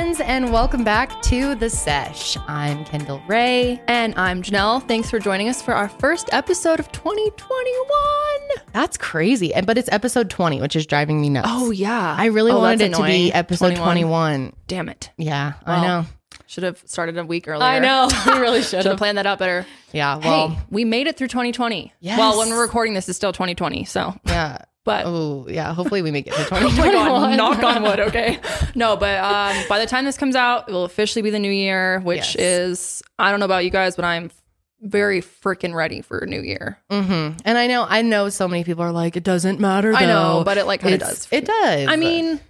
friends, and welcome back to The Sesh. I'm Kendall Rae. And I'm Janelle. Thanks for joining us for our first episode of 2021. That's crazy. And but it's episode 20, which is driving me nuts. Oh, yeah. I really Oh, wanted it to be episode 21. Damn it. Yeah, I know. Should have started a week earlier. I know. We really should have. planned that out better. Yeah, well, hey, we made it through 2020. Yes. Well, when we're recording this, it's still 2020. So, yeah. but Oh, yeah. Hopefully we make it to Oh my God, knock on wood, okay? No, but um, by the time this comes out, it will officially be the new year, which Yes. is, I don't know about you guys, but I'm very freaking ready for a new year. hmm And I know, I know so many people are like, it doesn't matter. I know, but it like kind of does. It does. I mean,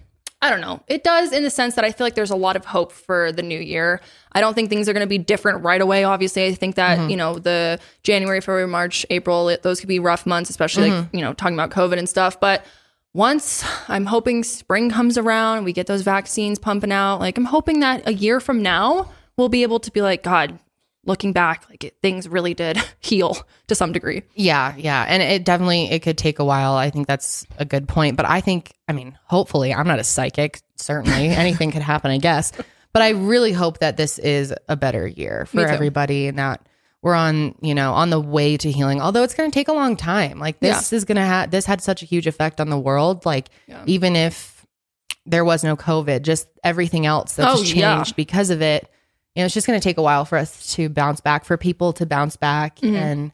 I don't know. It does in the sense that I feel like there's a lot of hope for the new year. I don't think things are going to be different right away. Obviously, I think that, you know, the January, February, March, April, it, those could be rough months, especially like, mm-hmm. you know, talking about COVID and stuff. But once I'm hoping spring comes around, we get those vaccines pumping out. Like, I'm hoping that a year from now, we'll be able to be like, God, looking back, like it, things really did heal to some degree. Yeah, yeah. And it definitely it could take a while. I think that's a good point. But I think, I mean, hopefully, I'm not a psychic. Certainly, anything could happen, I guess. But I really hope that this is a better year for everybody and that we're on, you know, on the way to healing. Although it's going to take a long time. Like this is going to have this had such a huge effect on the world. Like Yeah. even if there was no COVID, just everything else that's Oh, changed yeah. because of it. You know, it's just going to take a while for us to bounce back, for people to bounce back, Mm-hmm. and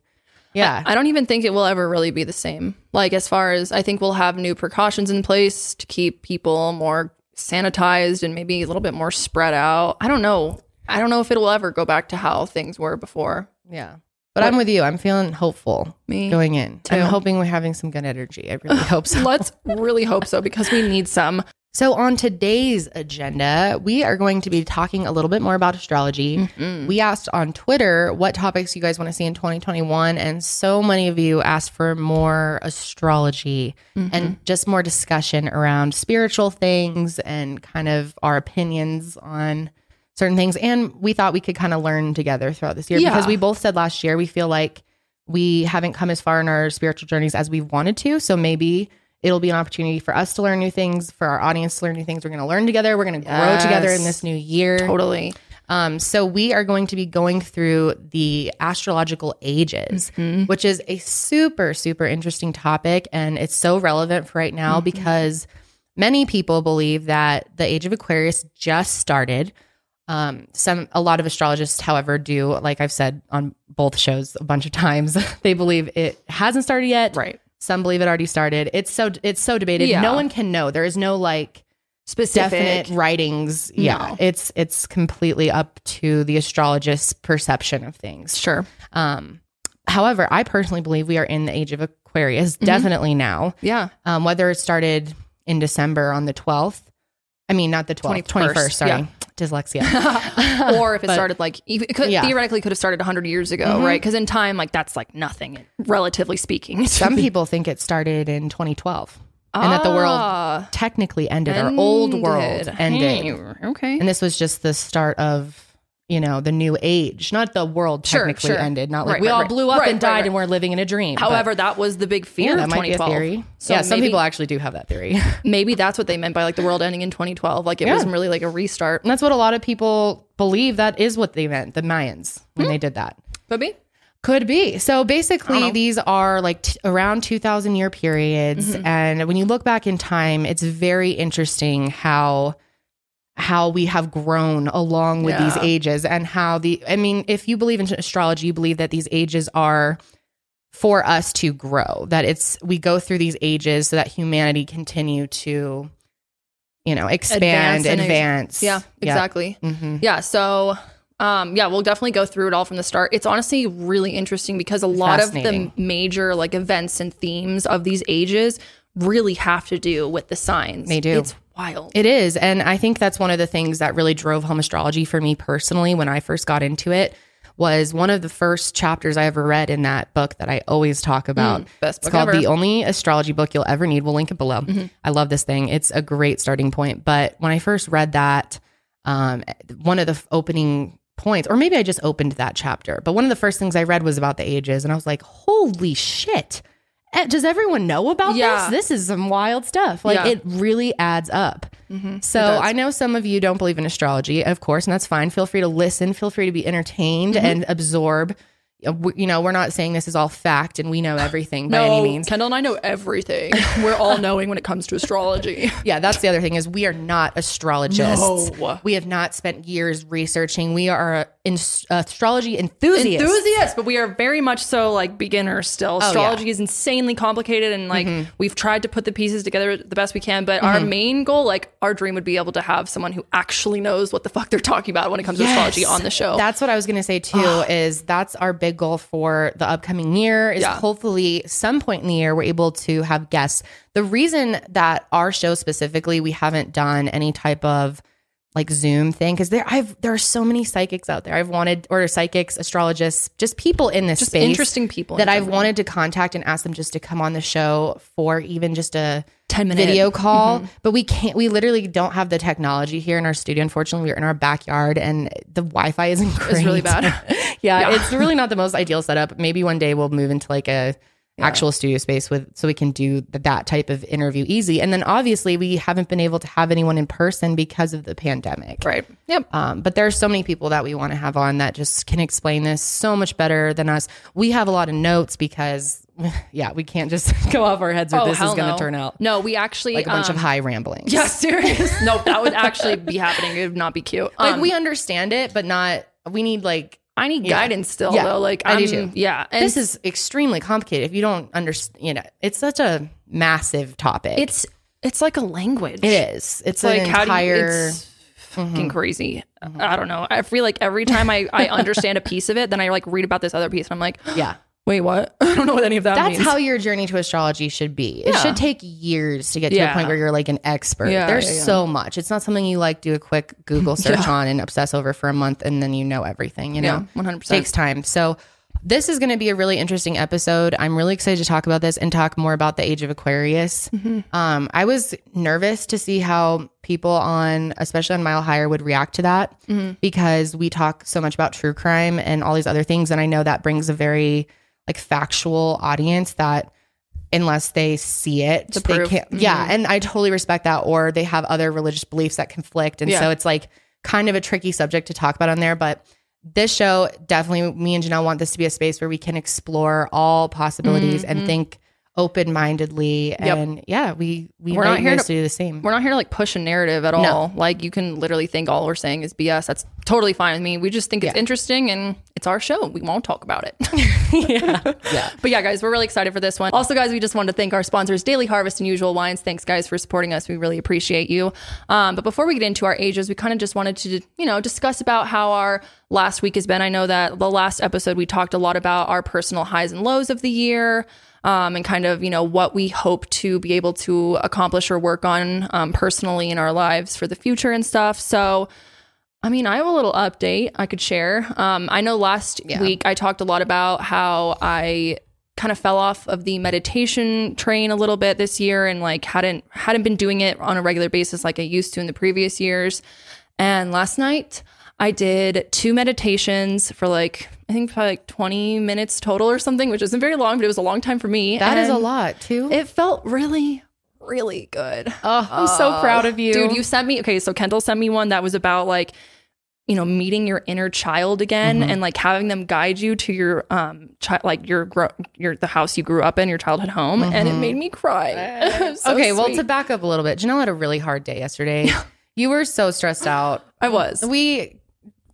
yeah, I don't even think it will ever really be the same. Like, as far as I think we'll have new precautions in place to keep people more sanitized and maybe a little bit more spread out. I don't know. I don't know if it will ever go back to how things were before. Yeah. But I'm with you. I'm feeling hopeful Me going in. too. I'm hoping we're having some good energy. I really hope so. Let's really hope so because we need some. So, on today's agenda, we are going to be talking a little bit more about astrology. Mm-hmm. We asked on Twitter what topics you guys want to see in 2021, and so many of you asked for more astrology Mm-hmm. and just more discussion around spiritual things and kind of our opinions on certain things. And we thought we could kind of learn together throughout this year Yeah. because we both said last year we feel like we haven't come as far in our spiritual journeys as we wanted to. So maybe it'll be an opportunity for us to learn new things, for our audience to learn new things. We're going to learn together. We're going to grow together in this new year. Totally. Um, so we are going to be going through the astrological ages, which is a super, super interesting topic. And it's so relevant for right now because many people believe that the age of Aquarius just started. Um, some a lot of astrologists, however, do like I've said on both shows a bunch of times, they believe it hasn't started yet. Right. Some believe it already started. It's so it's so debated. Yeah. No one can know. There is no like Specific. definite writings. Yeah, No. it's it's completely up to the astrologist's perception of things. Sure. Um, however, I personally believe we are in the age of Aquarius, Mm-hmm. definitely now. Yeah. Um, whether it started in December on the twelfth, I mean not the twelfth, 21st, twenty first. Sorry, yeah. Dyslexia. or if it started like it could, Yeah. theoretically could have started 100 years ago, right? Because in time, like that's like nothing, relatively speaking. Some people think it started in 2012, and that the world Ah, technically ended. Our old world ended. ended. Hey, okay. and this was just the start of you know the new age not the world technically sure. ended not like Right, we right, all right. blew up and died and we're living in a dream But, However, that was the big fear yeah, of that might be a 2012. theory So yeah some people actually do have that theory Maybe that's what they meant by like the world ending in 2012. Like it Yeah. wasn't really like a restart. And that's what a lot of people believe that is what they meant the mayans when they did that Could be. could be so basically these are like t- around 2000 year periods Mm-hmm. and when you look back in time it's very interesting how how we have grown along with these ages and how the I mean if you believe in astrology you believe that these ages are for us to grow that it's we go through these ages so that humanity continue to you know expand Advance and ex- advance Yeah, exactly. Mhm. Yeah. So, um, yeah, we'll definitely go through it all from the start. It's honestly really interesting because a lot of the major like events and themes of these ages really have to do with the signs. They do. It's wild. It is. And I think that's one of the things that really drove home astrology for me personally when I first got into it was one of the first chapters I ever read in that book that I always talk about. Mm, best it's called ever. Mm-hmm. The Only Astrology Book You'll Ever Need. We'll link it below. I love this thing. It's a great starting point. But when I first read that, um, one of the opening points, or maybe I just opened that chapter, but one of the first things I read was about the ages. And I was like, holy shit. Eh, does everyone know about Yeah. this? This is some wild stuff. Like Yeah. it really adds up. So. I know some of you don't believe in astrology, of course, and that's fine. Feel free to listen. Feel free to be entertained Mm-hmm. and absorb. Uh, You know, we're not saying this is all fact and we know everything by any means. Kendall and I know everything. We're all knowing when it comes to astrology. Yeah, that's the other thing is we are not astrologists. No. We have not spent years researching. We are in, uh, astrology enthusiasts. Enthusiasts, but we are very much so like beginners still. Oh, yeah. Astrology is insanely complicated and like Mm-hmm. we've tried to put the pieces together the best we can. But our mm-hmm. main goal, like our dream would be able to have someone who actually knows what the fuck they're talking about when it comes to astrology on the show. That's what I was going to say too. Ah. is that's our big goal for the upcoming year? Is Yeah. hopefully some point in the year we're able to have guests. The reason that our show specifically we haven't done any type of like Zoom thing because there I've there are so many psychics out there. I've wanted or psychics, astrologists, just people in this Just space, interesting people in that I've general. wanted to contact and ask them just to come on the show for even just a 10 minute video call, mm-hmm. but we can't. We literally don't have the technology here in our studio. Unfortunately, we're in our backyard, and the Wi-Fi isn't great. It's really bad. yeah, Yeah. it's really not the most ideal setup. Maybe one day we'll move into like a actual studio space with so we can do that type of interview easy. And then obviously we haven't been able to have anyone in person because of the pandemic. Right. Yep. Um, but there are so many people that we want to have on that just can explain this so much better than us. We have a lot of notes because, yeah, we can't just go off our heads or this is Oh, going to no. turn out No, we actually like a bunch of um, high ramblings. Yeah, serious. no, that would actually be happening. It would not be cute. like Um, we understand it, but not. We need like I need Yeah. guidance still Yeah, though. Like I do I'm- too. Yeah, and this is extremely complicated. If you don't understand, you know, it's such a massive topic. it's it's like a language. it is. It's, like an how do you, entire. it's mm-hmm. fucking crazy. Mm-hmm. I don't know. I feel like every time I I understand a piece of it, then I like read about this other piece, and I'm like, yeah, wait, what? I don't know what any of that that's means. how your journey to astrology should be. It Yeah. should take years to get to Yeah. a point where you're like an expert. Yeah, There's yeah, yeah. so much. It's not something you like do a quick Google search on and obsess over for a month and then you know everything. You know, Yeah, 100%. takes time. So. This is going to be a really interesting episode. I'm really excited to talk about this and talk more about the age of Aquarius. Mm-hmm. Um, I was nervous to see how people on, especially on Mile Higher, would react to that Mm-hmm. because we talk so much about true crime and all these other things, and I know that brings a very like factual audience that unless they see it, To they can't. Yeah, mm-hmm. and I totally respect that. Or they have other religious beliefs that conflict, and Yeah. so it's like kind of a tricky subject to talk about on there, but. This show definitely, me and Janelle want this to be a space where we can explore all possibilities mm-hmm. and mm-hmm. think open mindedly. Yep. And yeah, we we We're not here to- to do the same. We're not here to like push a narrative at all. Like you can literally think all we're saying is BS. That's totally fine with me. We just think it's interesting and it's our show. We won't talk about it. yeah, yeah. But yeah, guys, we're really excited for this one. Also, guys, we just wanted to thank our sponsors, Daily Harvest and Usual Wines. Thanks, guys, for supporting us. We really appreciate you. Um, but before we get into our ages, we kind of just wanted to, you know, discuss about how our last week has been. I know that the last episode we talked a lot about our personal highs and lows of the year. Um, and kind of, you know, what we hope to be able to accomplish or work on um, personally in our lives for the future and stuff. So, I mean, I have a little update I could share. Um, I know last week I talked a lot about how I kind of fell off of the meditation train a little bit this year and like hadn't hadn't been doing it on a regular basis like I used to in the previous years. And last night I did two meditations for like I think probably like 20 minutes total or something, which isn't very long, but it was a long time for me. That is a lot too. It felt really really good. oh, I'm so proud of you, Dude, you sent me okay, so Kendall sent me one that was about like you know, meeting your inner child again Mm-hmm. and like having them guide you to your um chi- like your gro- your the house you grew up in, your childhood home, and it made me cry. So Mm-hmm. okay, well, to back up a little bit, Janelle had a really hard day yesterday. you were so stressed out. I was. We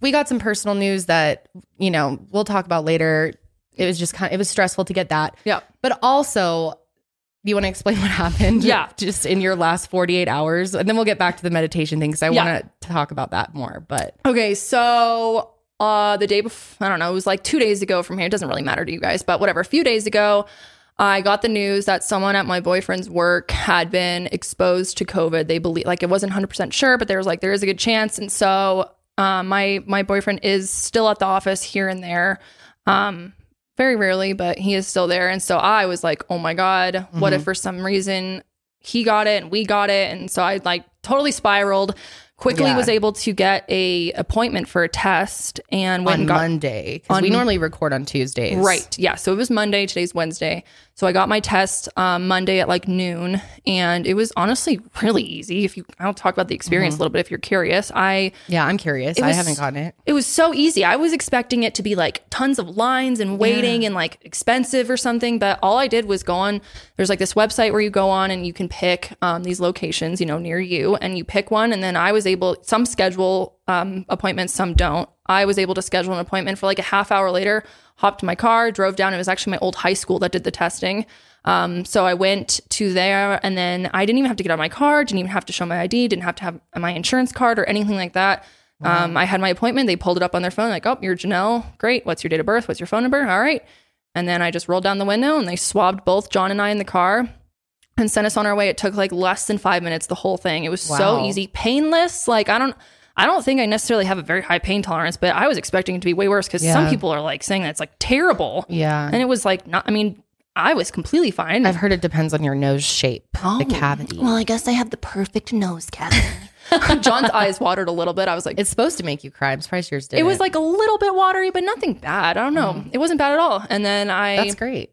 we got some personal news that you know we'll talk about later. It was just kind. Of, it was stressful to get that. Yeah. but also. You want to explain what happened? Yeah. Just in your last 48 hours. And then we'll get back to the meditation thing because I Yeah. want to talk about that more. But Okay, so uh the day before, I don't know, it was like 2 days ago from here. It doesn't really matter to you guys, but whatever. A few days ago, I got the news that someone at my boyfriend's work had been exposed to COVID. They believe like it wasn't 100% sure, but there was like there is a good chance. And so um my my boyfriend is still at the office here and there. Um very rarely, but he is still there. And so I was like, "Oh my god, what if for some reason he got it and we got it?" And so I like totally spiraled quickly Yeah. was able to get a appointment for a test and went on and got Monday because we normally record on Tuesdays. Right. Yeah. So it was Monday. Today's Wednesday. So I got my test um, Monday at like noon, and it was honestly really easy. If you, I'll talk about the experience a little bit if you're curious. I Yeah, I'm curious. I haven't gotten it. it was so easy. I was expecting it to be like tons of lines and waiting and like expensive or something, but all I did was go on. There's like this website where you go on and you can pick um, these locations, you know, near you, and you pick one. And then I was able. Some schedule um, appointments, some don't. I was able to schedule an appointment for like a half hour later. Hopped in my car, drove down. It was actually my old high school that did the testing. Um, so I went to there, and then I didn't even have to get out of my car. Didn't even have to show my ID. Didn't have to have my insurance card or anything like that. Um, I had my appointment. They pulled it up on their phone, like, oh, you're Janelle. Great. What's your date of birth? What's your phone number? All right. And then I just rolled down the window and they swabbed both John and I in the car and sent us on our way. It took like less than five minutes, the whole thing. It was so easy, painless. Like, I don't. I don't think I necessarily have a very high pain tolerance, but I was expecting it to be way worse because some people are like saying that it's like terrible. Yeah. And it was like not, I mean, I was completely fine. I've heard it depends on your nose shape, the oh, cavity. Well, I guess I have the perfect nose cavity. John's eyes watered a little bit. I was like, it's supposed to make you cry. I'm surprised yours did. it was like a little bit watery, but nothing bad. I don't know. Mm. It wasn't bad at all. And then I that's great.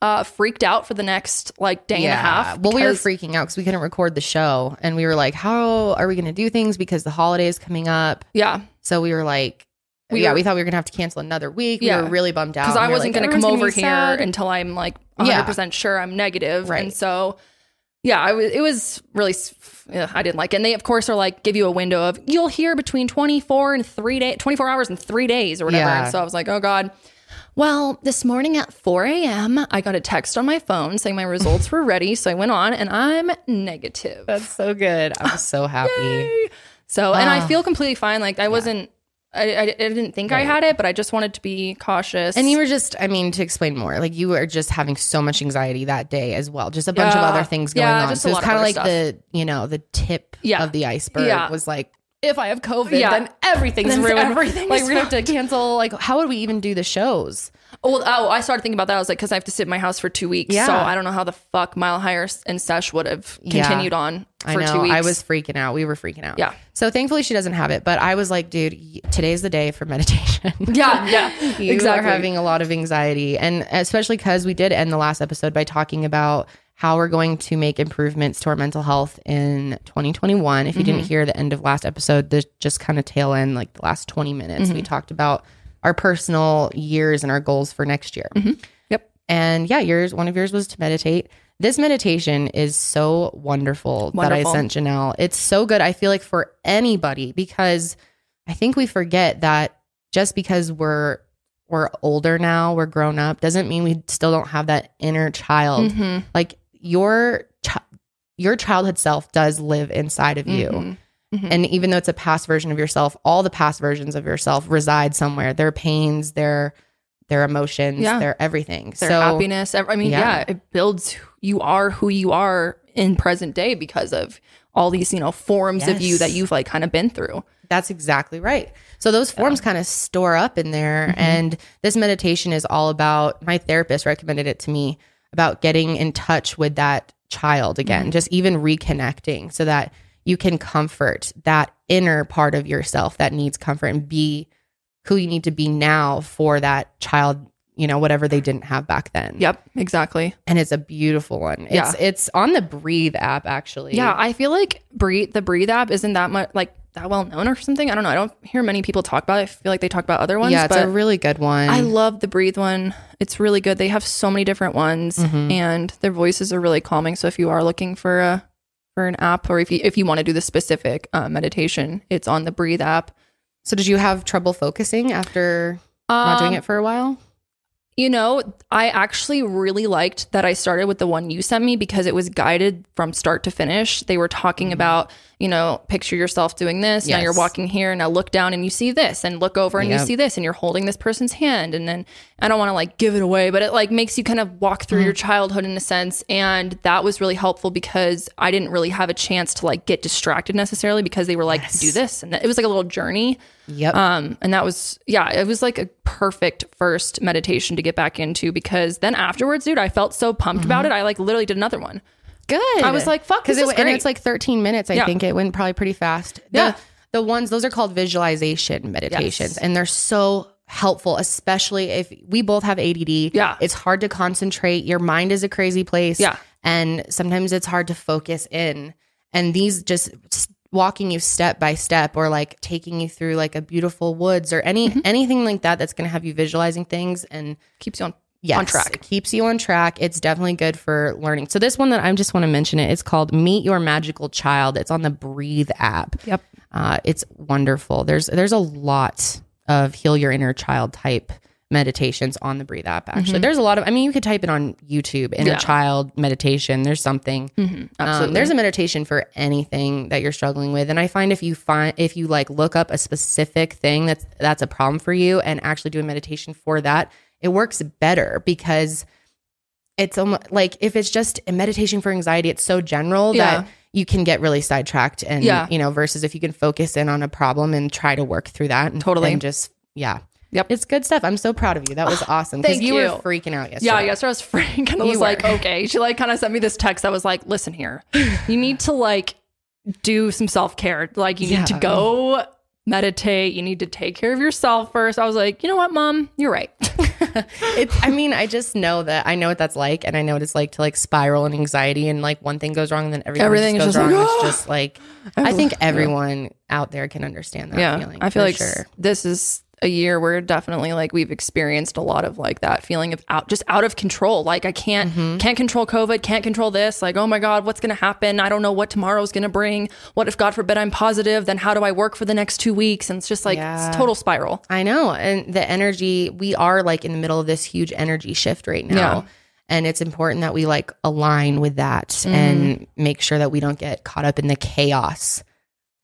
Uh, freaked out for the next like day and a half. Well, we were freaking out because we couldn't record the show, and we were like, "How are we going to do things?" Because the holiday is coming up. Yeah. So we were like, We "Yeah, were- we thought we were going to have to cancel another week." Yeah. We were really bummed out Because I we wasn't like, going to come over here sad." until I'm like Yeah. 100% sure I'm negative. Right. And so, yeah, I was, it was really, yeah, I didn't like it. And they, of course, are like, give you a window of, you'll hear between 24 and three days, 24 hours and three days or whatever. Yeah. And so I was like, oh God. Well, this morning at 4 a.m., I got a text on my phone saying my results were ready. So I went on and I'm negative. That's so good. I was so happy. So, and I Ah. feel completely fine. Like, I wasn't, I, I, didn't think I had it, but I just wanted to be cautious. And you were just, I mean, to explain more, like you were just having so much anxiety that day as well. Just a bunch of Yeah. other things going Yeah, on. just So it's of kind of other like stuff. the, you know, the tip Yeah. of the iceberg Yeah. was like, if I have COVID, Yeah. then everything's Then ruined. everything like we're gonna have to cancel. Like, how would we even do the shows? Oh, oh, I started thinking about that. I was like, because I have to sit in my house for two weeks. Yeah. So I don't know how the fuck Mile Higher and Sesh would have Yeah. continued on for I know. two weeks. I was freaking out. We were freaking out. Yeah. So thankfully she doesn't have it. But I was like, dude, today's the day for meditation. Yeah, yeah, you exactly. are having a lot of anxiety. And especially because we did end the last episode by talking about how we're going to make improvements to our mental health in 2021. If you didn't Mm-hmm. hear the end of last episode, the just kind of tail end, like the last 20 minutes, Mm-hmm. we talked about our personal years and our goals for next year. Yep. And yeah, yours, one of yours was to meditate. This meditation is so wonderful, that I sent Janelle. It's so good. I feel like for anybody, because I think we forget that just because we're we're older now, we're grown up, doesn't mean we still don't have that inner child. Mhm. Like your chi- your childhood self does live inside of you. Mhm. Mhm. And even though it's a past version of yourself, all the past versions of yourself reside somewhere. Their pains, their their emotions, Yeah. their everything. Their so happiness. I mean, Yeah. yeah. it builds you are who you are in present day because of all these, you know, forms of you that you've like kind of been through. That's exactly right. So those forms kind of store up in there. Mm-hmm. And this meditation is all about, my therapist recommended it to me about getting in touch with that child again, Mm-hmm. just even reconnecting so that you can comfort that inner part of yourself that needs comfort and be who you need to be now for that child, you know, whatever they didn't have back then. Yep, exactly. And it's a beautiful one. It's Yeah. it's on the Breathe app actually. Yeah, I feel like breathe the breathe app isn't that much like that well known or something. I don't know. I don't hear many people talk about it. I feel like they talk about other ones. yeah, it's but a really good one. I love the breathe one. It's really good. They have so many different ones Mm-hmm. and their voices are really calming. So if you are looking for a for an app or if you if you want to do the specific uh, meditation, it's on the breathe app. so did you have trouble focusing after not doing Um, it for a while? You know, I actually really liked that I started with the one you sent me because it was guided from start to finish. They were talking about, you know, picture yourself doing this. Now you're Mm-hmm. Walking here. Now look down and you see this, and look over and you see this, and you're holding this person's hand. And then I don't want to like give it away, but it like makes you kind of walk through your Mm-hmm. childhood in a sense. And that was really helpful because I didn't really have a chance to like get distracted necessarily because they were like, do this. And it was like a little journey. Yep. Um, and that was, yeah, it was like a perfect first meditation to get back into because then afterwards, dude, I felt so pumped about Mm-hmm. it. I like literally did another one. good. I was like, fuck, because this it is and it's like 13 minutes. I Yeah. think it went probably pretty fast. Yeah. The, the ones those are called visualization meditations, and they're so helpful, especially if we both have ADD. Yeah. it's hard to concentrate. Your mind is a crazy place. Yeah. and sometimes it's hard to focus in. And these just walking you step by step, or like taking you through like a beautiful woods, or any Mm-hmm. anything like that, that's going to have you visualizing things and keeps you on yes, on track. It keeps you on track. It's definitely good for learning. So this one that I just want to mention it. It's called Meet Your Magical Child. It's on the Breathe app. Yep. Uh, it's wonderful. There's there's a lot of heal your inner child type meditations on the Breathe app. Actually, there's a lot of. I mean, you could type it on YouTube. Inner Mm-hmm. Yeah. child meditation. There's something. Um, Absolutely. there's a meditation for anything that you're struggling with, and I find if you find if you like look up a specific thing that's that's a problem for you and actually do a meditation for that, it works better because it's almost like if it's just a meditation for anxiety, it's so general Yeah. that you can get really sidetracked and Yeah. you know versus if you can focus in on a problem and try to work through that and Totally. and just yeah. Yep. It's good stuff. I'm so proud of you. That was ah, awesome because thank you, were freaking out yesterday. Yeah, yesterday I was freaking. I was You like, okay. She like kind of sent me this text that was like, listen here, you need to like do some self care. Like you need to go meditate. You need to take care of yourself first. I was like, you know what, mom, you're right. it's i mean i just know that i know what that's like and i know what it's like to like spiral in anxiety and like one thing goes wrong and then everything, Everything just goes just wrong like, it's just like i think everyone out there can understand that yeah, feeling I feel like sure this is a year where definitely like we've experienced a lot of like that feeling of out just out of control. Like I can't Mm-hmm. can't control COVID, can't control this. Like oh my god, what's going to happen? I don't know what tomorrow's going to bring. What if God forbid I'm positive? Then how do I work for the next two weeks? And it's just like Yeah. it's total spiral. I know. And the energy, we are like in the middle of this huge energy shift right now. Yeah. And it's important that we like align with that Mm-hmm. and make sure that we don't get caught up in the chaos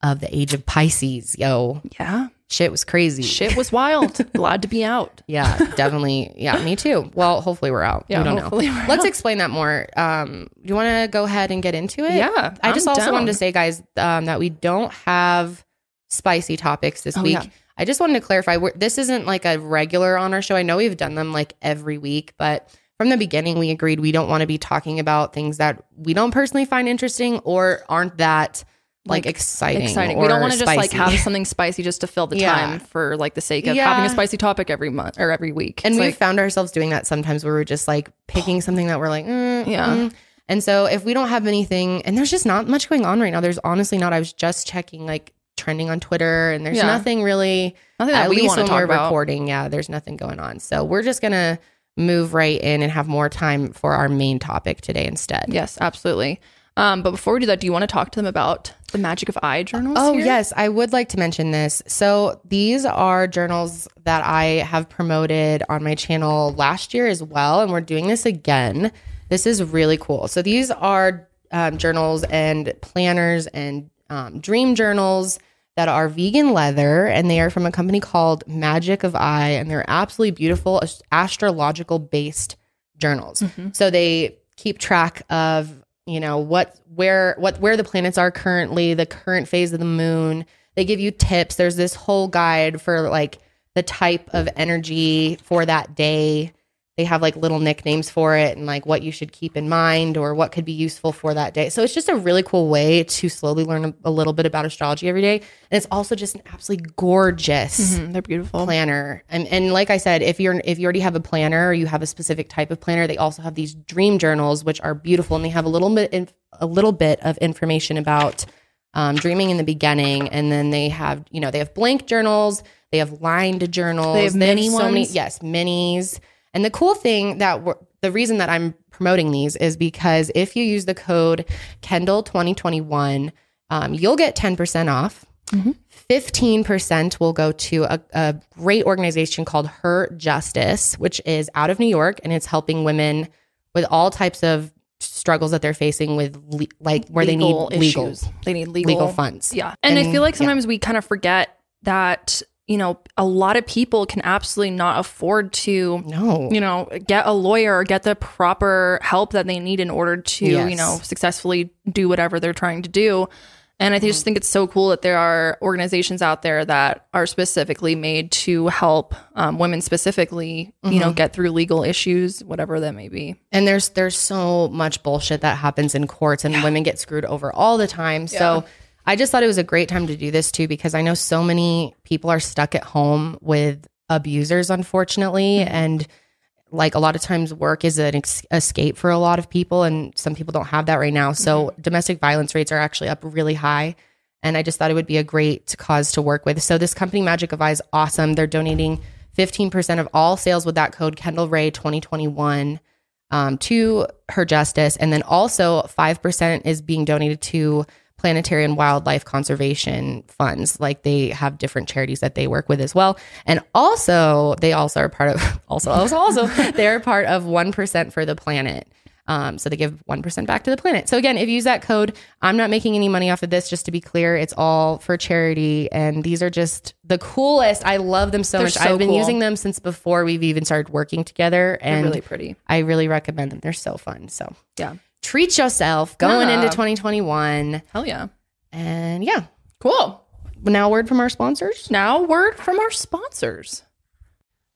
of the age of Pisces. Yo, Yeah, shit was crazy. shit was wild. Glad to be out. Yeah, definitely. Yeah, me too. Well, hopefully we're out. Yeah, we don't hopefully know. we're Let's explain that more. Um, do you want to go ahead and get into it? Yeah, I just I'm also wanted to say, guys, um, that we don't have spicy topics this week. Oh, yeah. I just wanted to clarify. We're, this isn't like a regular on our show. I know we've done them like every week, but from the beginning, we agreed we don't want to be talking about things that we don't personally find interesting or aren't that like, Like, exciting. Exciting. We don't want to just like have something spicy just to fill the Yeah. time for like the sake of Yeah. having a spicy topic every month or every week. And we like, found ourselves doing that sometimes where we're just like picking something that we're like, mm, Yeah. mm. And so if we don't have anything, and there's just not much going on right now, there's honestly not. I was just checking like trending on Twitter, and there's Yeah. nothing really. nothing that at we least to when talk we're about. recording, yeah, there's nothing going on. So we're just gonna move right in and have more time for our main topic today instead. Yes, absolutely. Um, but before we do that, do you want to talk to them about the magic of I journals? Oh, here? yes, I would like to mention this. So, these are journals that I have promoted on my channel last year as well, and we're doing this again. This is really cool. So, these are um, journals and planners and um, dream journals that are vegan leather, and they are from a company called Magic of I, and they're absolutely beautiful astrological based journals. So, they keep track of you know what where what where the planets are currently the current phase of the moon. They give you tips. There's this whole guide for like the type of energy for that day they have like little nicknames for it and like what you should keep in mind or what could be useful for that day. So it's just a really cool way to slowly learn a, a little bit about astrology every day. And it's also just an absolutely gorgeous Mhm, they're beautiful. planner. And and like i said if you're if you already have a planner or you have a specific type of planner they also have these dream journals which are beautiful and they have a little bit a little bit of information about um, dreaming in the beginning. And then they have you know they have blank journals they have lined journals They have mini so many yes minis and the cool thing that we're, the reason that i'm promoting these is because if you use the code kendall 2021 um, you'll get 10% off 15% will go to a, a great organization called Her Justice, which is out of New York and it's helping women with all types of struggles that they're facing with le- like where Legal they need legal issues. They need legal, legal funds. Yeah. And, I feel like yeah. sometimes we kind of forget that, you know, a lot of people can absolutely not afford to, No. you know, get a lawyer or get the proper help that they need in order to, Yes. you know, successfully do whatever they're trying to do. And I just think it's so cool that there are organizations out there that are specifically made to help um, women specifically, you know, get through legal issues, whatever that may be. And there's there's so much bullshit that happens in courts and women get screwed over all the time. So I just thought it was a great time to do this too because I know so many people are stuck at home with abusers unfortunately and like a lot of times work is an ex- escape for a lot of people and some people don't have that right now. So domestic violence rates are actually up really high and I just thought it would be a great cause to work with. So this company Magic of I is awesome. They're donating 15% of all sales with that code Kendall Rae 2021 um, to her justice. And then also 5% is being donated to planetary and wildlife conservation funds. Like they have different charities that they work with as well. And also, they also are part of, also, also, also, they're part of 1% for the planet. Um, so they give 1% back to the planet. So again, if you use that code, I'm not making any money off of this, just to be clear. It's all for charity. And these are just the coolest. I love them so They're much. so I've been cool. using them since before we've even started working together. And They're And really pretty. I really recommend them. They're so fun. So Yeah. Treat yourself going Yeah. into 2021. Hell yeah. And yeah, Cool. now word from our sponsors. Now, word from our sponsors.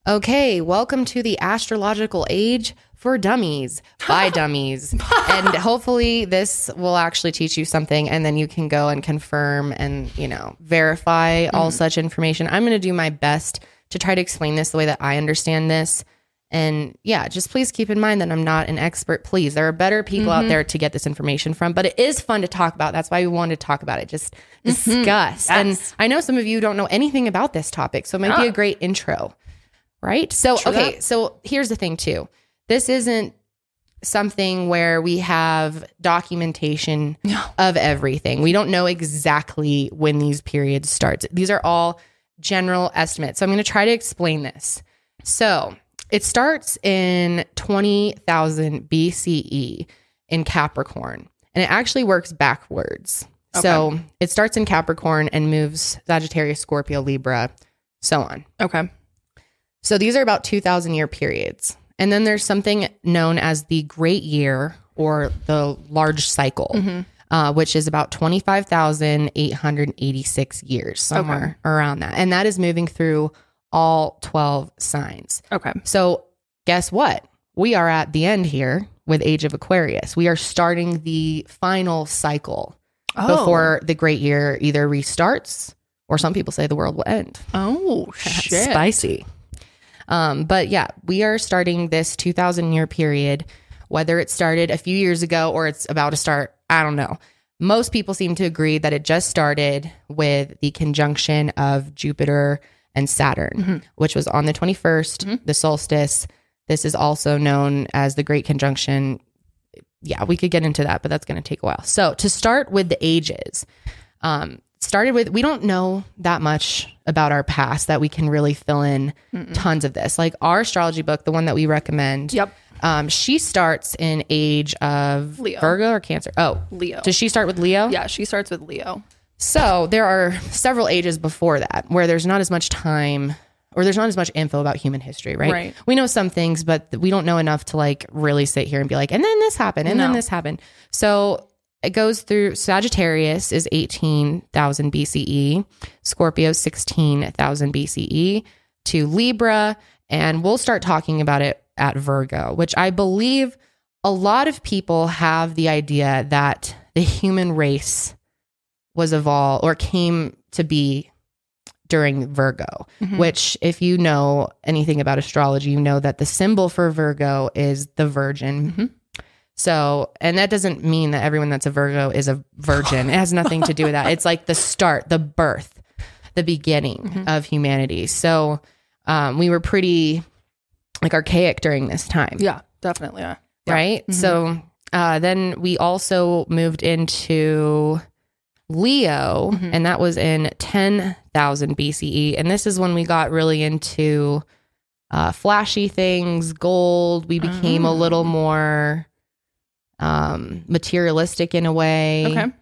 Okay, welcome to the astrological age for dummies by dummies. and hopefully this will actually teach you something and then you can go and confirm and, you know, verify all mm-hmm. such information. I'm going to do my best to try to explain this the way that I understand this. And yeah, just please keep in mind that I'm not an expert. Please, there are better people out mm-hmm. there to get this information from, but it is fun to talk about. That's why we wanted to talk about it. Just mm-hmm. discuss. And Yes. I know some of you don't know anything about this topic, so it might be ah. a great intro right? So, True okay, that. so here's the thing too. This isn't something where we have documentation No. of everything. We don't know exactly when these periods start. These are all general estimates. So I'm going to try to explain this. So, it starts in 20,000 BCE in Capricorn, and it actually works backwards. So, it starts in Capricorn and moves Sagittarius, Scorpio, Libra, so on. Okay. So these are about 2,000 year periods. And then there's something known as the Great Year or the Large Cycle, uh, which is about 25,886 years, somewhere around that. And that is moving through all 12 signs. Okay. So guess what? We are at the end here with Age of Aquarius. We are starting the final cycle Oh. before the Great Year either restarts or some people say the world will end. Oh, shit. Spicy. Um, but yeah, we are starting this 2000 year period, whether it started a few years ago or it's about to start, I don't know. Most people seem to agree that it just started with the conjunction of Jupiter and Saturn, which was on the 21st, the solstice. This is also known as the Great Conjunction. Yeah, we could get into that, but that's going to take a while. So, to start with the ages, um, started with we don't know that much about our past that we can really fill in tons of this. Like our astrology book, the one that we recommend. Yep. Um, she starts in age of Leo. Virgo or Cancer. Oh, Leo. does she start with Leo? Yeah, she starts with Leo. So there are several ages before that where there's not as much time or there's not as much info about human history, right? Right. We know some things, but we don't know enough to like really sit here and be like, and then this happened, and then this happened. So it goes through Sagittarius is 18,000 BCE, Scorpio 16,000 BCE to Libra, and we'll start talking about it at Virgo, which I believe a lot of people have the idea that the human race was evolved or came to be during Virgo, which, if you know anything about astrology, you know that the symbol for Virgo is the virgin. So, and that doesn't mean that everyone that's a Virgo is a virgin. It has nothing to do with that. It's like the start, the birth, the beginning of humanity. So, um, we were pretty like archaic during this time Yeah, definitely. Yeah. right? So uh, then we also moved into Leo, and that was in 10,000 BCE. And this is when we got really into uh, flashy things, gold. We became a little more um, materialistic in a way, Okay.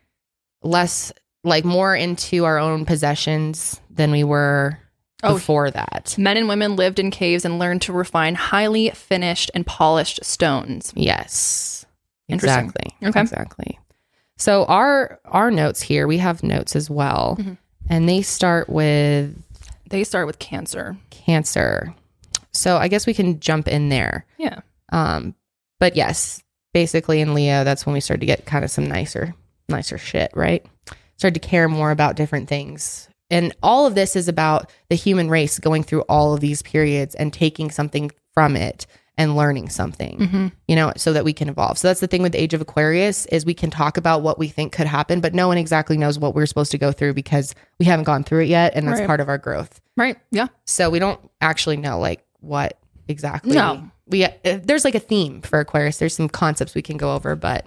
less like more into our own possessions than we were Oh. before that. Men and women lived in caves and learned to refine highly finished and polished stones. Yes. Exactly. Okay. Exactly. So our our notes here, we have notes as well. And they start with They start with cancer. cancer. So I guess we can jump in there. Yeah. Um, but yes, basically in Leo, that's when we started to get kind of some nicer, nicer shit, right? Started to care more about different things. And all of this is about the human race going through all of these periods and taking something from it and learning something, you know, so that we can evolve. So that's the thing with the age of Aquarius is we can talk about what we think could happen, but no one exactly knows what we're supposed to go through because we haven't gone through it yet. And that's Right. part of our growth. Right. Yeah. So we don't actually know like what exactly. No. We uh, there's like a theme for Aquarius. There's some concepts we can go over, but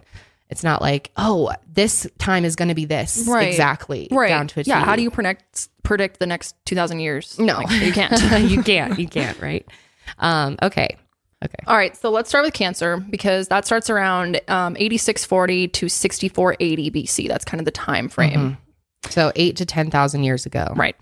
it's not like oh this time is going to be this Right. exactly Right. down to a yeah. How do you predict predict the next two thousand years? No. Like, you can't. you can't. You can't. Right. Um. Okay. Okay. All right, so let's start with Cancer because that starts around um, 8640 to 6480 BC. That's kind of the time frame. So eight to ten thousand years ago. Right.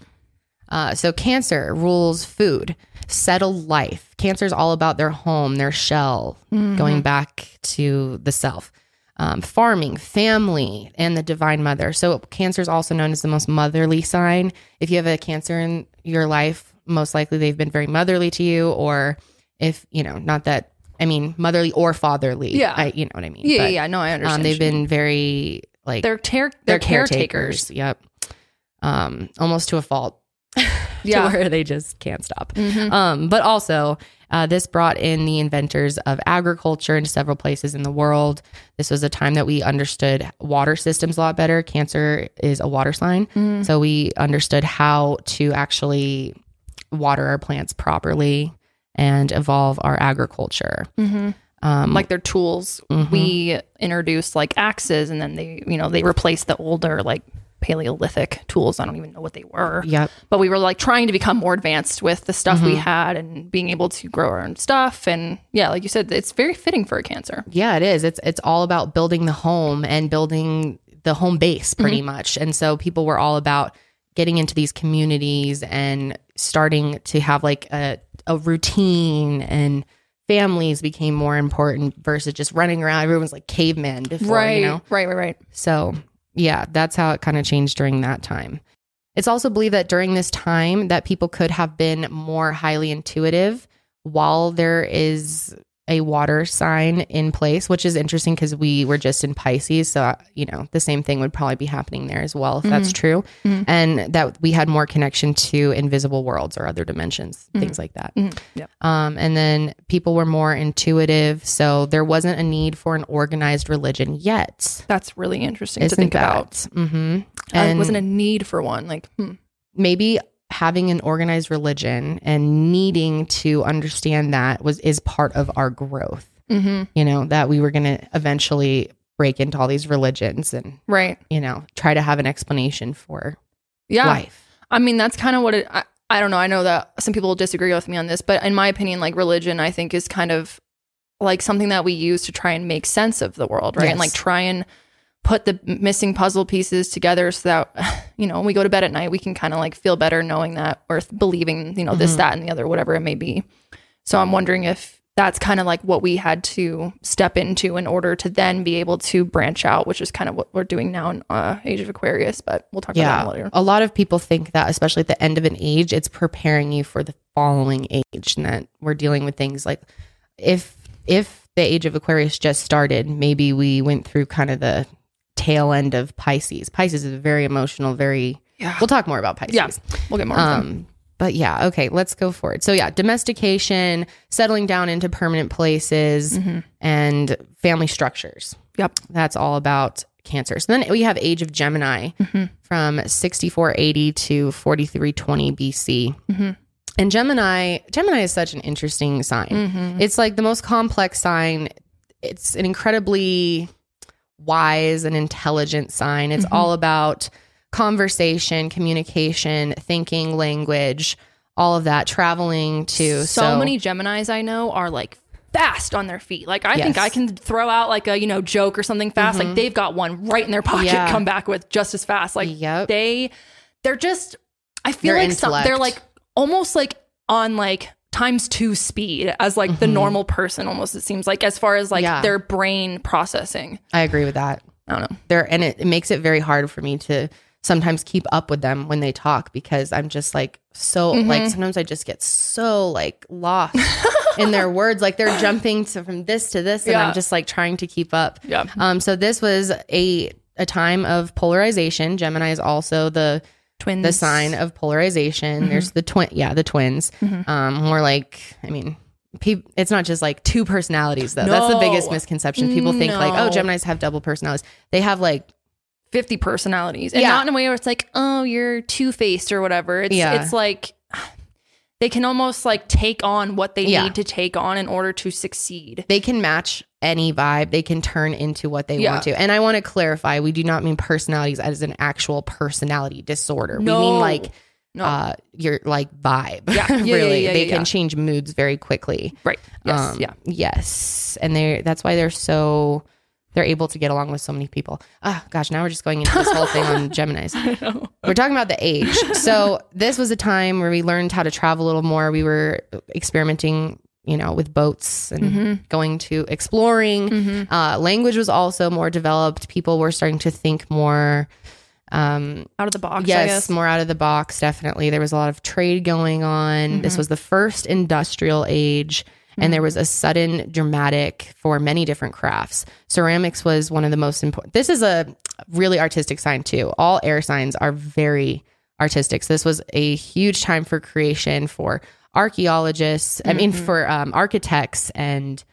Uh, so Cancer rules food, settled life. Cancer is all about their home, their shell, going back to the self. Um, farming, family, and the divine mother. So Cancer is also known as the most motherly sign. If you have a Cancer in your life, most likely they've been very motherly to you, or if you know, not that I mean motherly or fatherly. Yeah. I, you know what I mean. Yeah, But, yeah, no, I understand. Um, they've been very like they're ter- they're they're caretakers. Yep. Um, almost to a fault. Yeah. to where they just can't stop. Um, but also, uh, this brought in the inventors of agriculture into several places in the world. This was a time that we understood water systems a lot better. Cancer is a water sign, so we understood how to actually water our plants properly and evolve our agriculture. Mm-hmm. Um, like their tools. Mm-hmm. We introduced like axes, and then they, you know, they replaced the older like Paleolithic tools. I don't even know what they were. Yep. But we were like trying to become more advanced with the stuff we mm-hmm. had and being able to grow our own stuff. And yeah, like you said, it's very fitting for a Cancer. Yeah, it is. It's it's all about building the home and building the home base pretty much. And so people were all about getting into these communities and starting to have like a a routine and families became more important versus just running around. Everyone's like cavemen before, right, you know. right, right, right. So, yeah, that's how it kind of changed during that time. It's also believed that during this time that people could have been more highly intuitive while there is a water sign in place, which is interesting because we were just in Pisces. So, uh, you know, the same thing would probably be happening there as well, if that's true. And that we had more connection to invisible worlds or other dimensions, things like that. Yep. Um, and then people were more intuitive. So there wasn't a need for an organized religion yet. That's really interesting to think that? about. Mm-hmm. And And wasn't a need for one. Like, hmm. maybe having an organized religion and needing to understand that was is part of our growth. mm-hmm. You know that we were going to eventually break into all these religions and right. you know try to have an explanation for Yeah. life. I mean, that's kind of what it. I, I don't know. I know that some people will disagree with me on this, but in my opinion, like religion, I think is kind of like something that we use to try and make sense of the world, right? And like try and put the missing puzzle pieces together so that you know when we go to bed at night we can kind of like feel better knowing that or believing you know this Mhm. that and the other whatever it may be. So i'm wondering if that's kind of like what we had to step into in order to then be able to branch out which is kind of what we're doing now in uh, age of aquarius but we'll talk about that later. A lot of people think that, especially at the end of an age, it's preparing you for the following age, and that we're dealing with things like if if the age of Aquarius just started, maybe we went through kind of the tail end of Pisces. Pisces is very emotional, very. yeah We'll talk more about Pisces. yeah we'll get more. Um, but yeah, okay, let's go forward. So yeah, domestication, settling down into permanent places, Mhm. and family structures. Yep. That's all about cancer. So then we have age of Gemini Mhm. from 6480 to 4320 BC. Mhm. And Gemini, Gemini is such an interesting sign. Mhm. It's like the most complex sign. It's an incredibly wise and intelligent sign. It's Mhm. all about conversation, communication, thinking, language, all of that, traveling too. so, many Geminis I know are like fast on their feet. Like I think I can throw out like a you know joke or something fast. Like they've got one right in their pocket, Yeah. come back with just as fast. Like Yep. they, they're just. I feel like some, they're like almost like on like times two speed as like the normal person almost it seems like as far as like Mm-hmm. Yeah. their brain processing I agree with that. I don't know. they're and it, it makes it very hard for me to sometimes keep up with them when they talk because I'm just like so Mm-hmm. like sometimes I just get so like lost in their words like they're jumping to from this to this and Yeah. I'm just like trying to keep up. Yeah. Um so this was a a time of polarization. Gemini is also the Twins. the sign of polarization. Mm-hmm. There's the twin yeah, the twins. Um more like I mean Pe- it's not just like two personalities though. That's the biggest misconception. People think like, oh, Gemini's have double personalities. They have like 50 personalities and Yeah. not in a way where it's like oh you're two-faced or whatever it's Yeah. it's like they can almost like take on what they Yeah. need to take on in order to succeed. They can match any vibe. They can turn into what they Yeah. want to. And i want to clarify we do not mean personalities as an actual personality disorder. We mean like No. uh your like vibe Yeah. Yeah, yeah, really. yeah, they can change moods very quickly. Right. Yes. Um, yeah. yes. And they're that's why they're so they're able to get along with so many people. Ah gosh now we're just going into this whole thing on gemini's. We're talking about the age. So this was a time where we learned how to travel a little more. We were experimenting you know with boats and Mm-hmm. going to exploring. Uh, language was also more developed. People were starting to think more um, out of the box I yes guess. more out of the box definitely. There was a lot of trade going on. Mm-hmm. this was the first industrial age and there was a sudden dramatic for many different crafts. Ceramics was one of the most important this is a really artistic sign too. All air signs are very artistic. So this was a huge time for creation for archaeologists i Mm-hmm. mean for um, architects and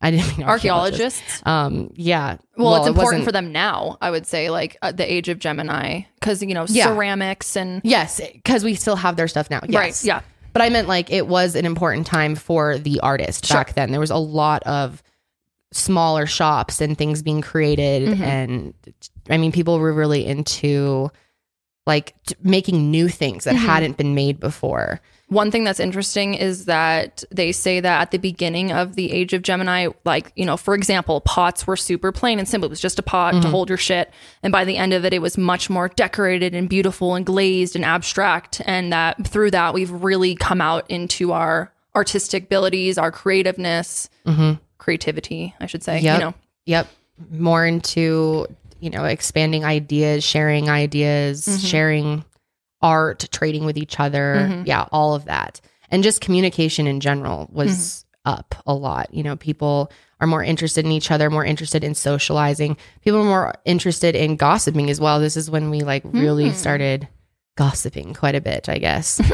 i didn't mean archaeologists. Archaeologists? Um yeah. Well, it's it important for them now i would say like uh, the age of gemini because you know Yeah. ceramics and yes because we still have their stuff now. Yes. right yeah But I meant like it was an important time for the artist Sure. back then. There was a lot of smaller shops and things being created. Mm-hmm. And I mean, people were really into like t- making new things that Mm-hmm. hadn't been made before. One thing that's interesting is that they say that at the beginning of the age of Gemini, like, you know, for example, pots were super plain and simple. It was just a pot Mm-hmm. to hold your shit. And by the end of it, it was much more decorated and beautiful and glazed and abstract. And that through that, we've really come out into our artistic abilities, our creativeness, creativity, I should say. Mm-hmm. Yep. You know, Yep. More into, you know, expanding ideas, sharing ideas, Mm-hmm. sharing art, trading with each other. Mm-hmm. Yeah, all of that. And just communication in general was Mm-hmm. up a lot. You know, people are more interested in each other, more interested in socializing. People are more interested in gossiping as well. This is when we like really Hmm. started gossiping quite a bit, I guess.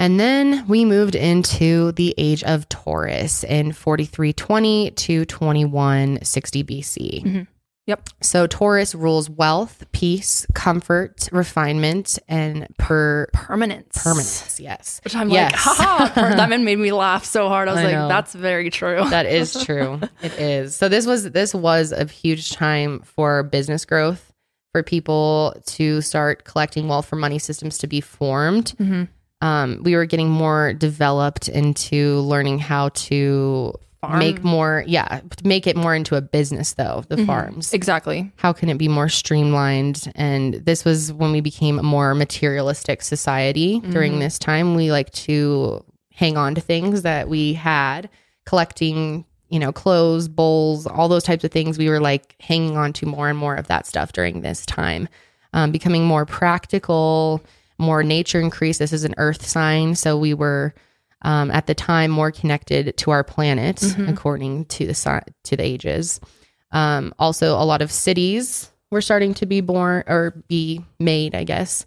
And then we moved into the age of Taurus in 4320 to 2160 BC. Mm-hmm. Yep. So Taurus rules wealth, peace, comfort, refinement, and per permanence. permanence. Yes. Which I'm Yes. like, haha. that man made me laugh so hard. I was I like, know. that's very true. That is true. it is. So this was this was a huge time for business growth, for people to start collecting wealth, for money systems to be formed. Mhm. Um, we were getting more developed into learning how to Farm. make more, yeah, make it more into a business though. The farms. Exactly. How can it be more streamlined? And this was when we became a more materialistic society. During this time, we like to hang on to things that we had, collecting, you know, clothes, bowls, all those types of things. We were like hanging on to more and more of that stuff during this time, um, becoming more practical, more nature increased. This is an earth sign. So we were. Um, at the time, more connected to our planet, according to the si- to the ages. Um, also, a lot of cities were starting to be born or be made, I guess.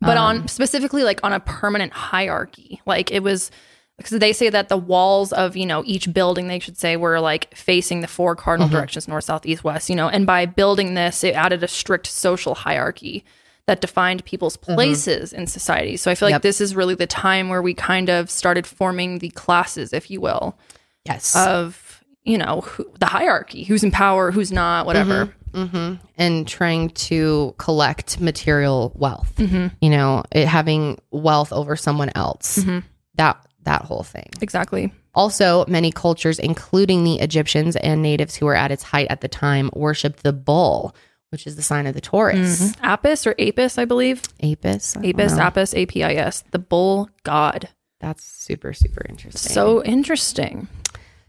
but Um, on specifically like on a permanent hierarchy like it was because they say that the walls of you know each building they should say were like facing the four cardinal Mm-hmm. directions north south east west you know and by building this it added a strict social hierarchy that defined people's places in society so i feel like Mm-hmm. Yep. this is really the time where we kind of started forming the classes if you will Yes. of you know who, the hierarchy who's in power who's not whatever hmm And trying to collect material wealth. Mm-hmm. You know, it, having wealth over someone else. Mm-hmm. That that whole thing. exactly Also, many cultures, including the Egyptians and natives who were at its height at the time, worshipped the bull, which is the sign of the Taurus. Mm-hmm. apis or apis i believe Apis. I apis know. apis apis the bull god That's super super interesting. So interesting.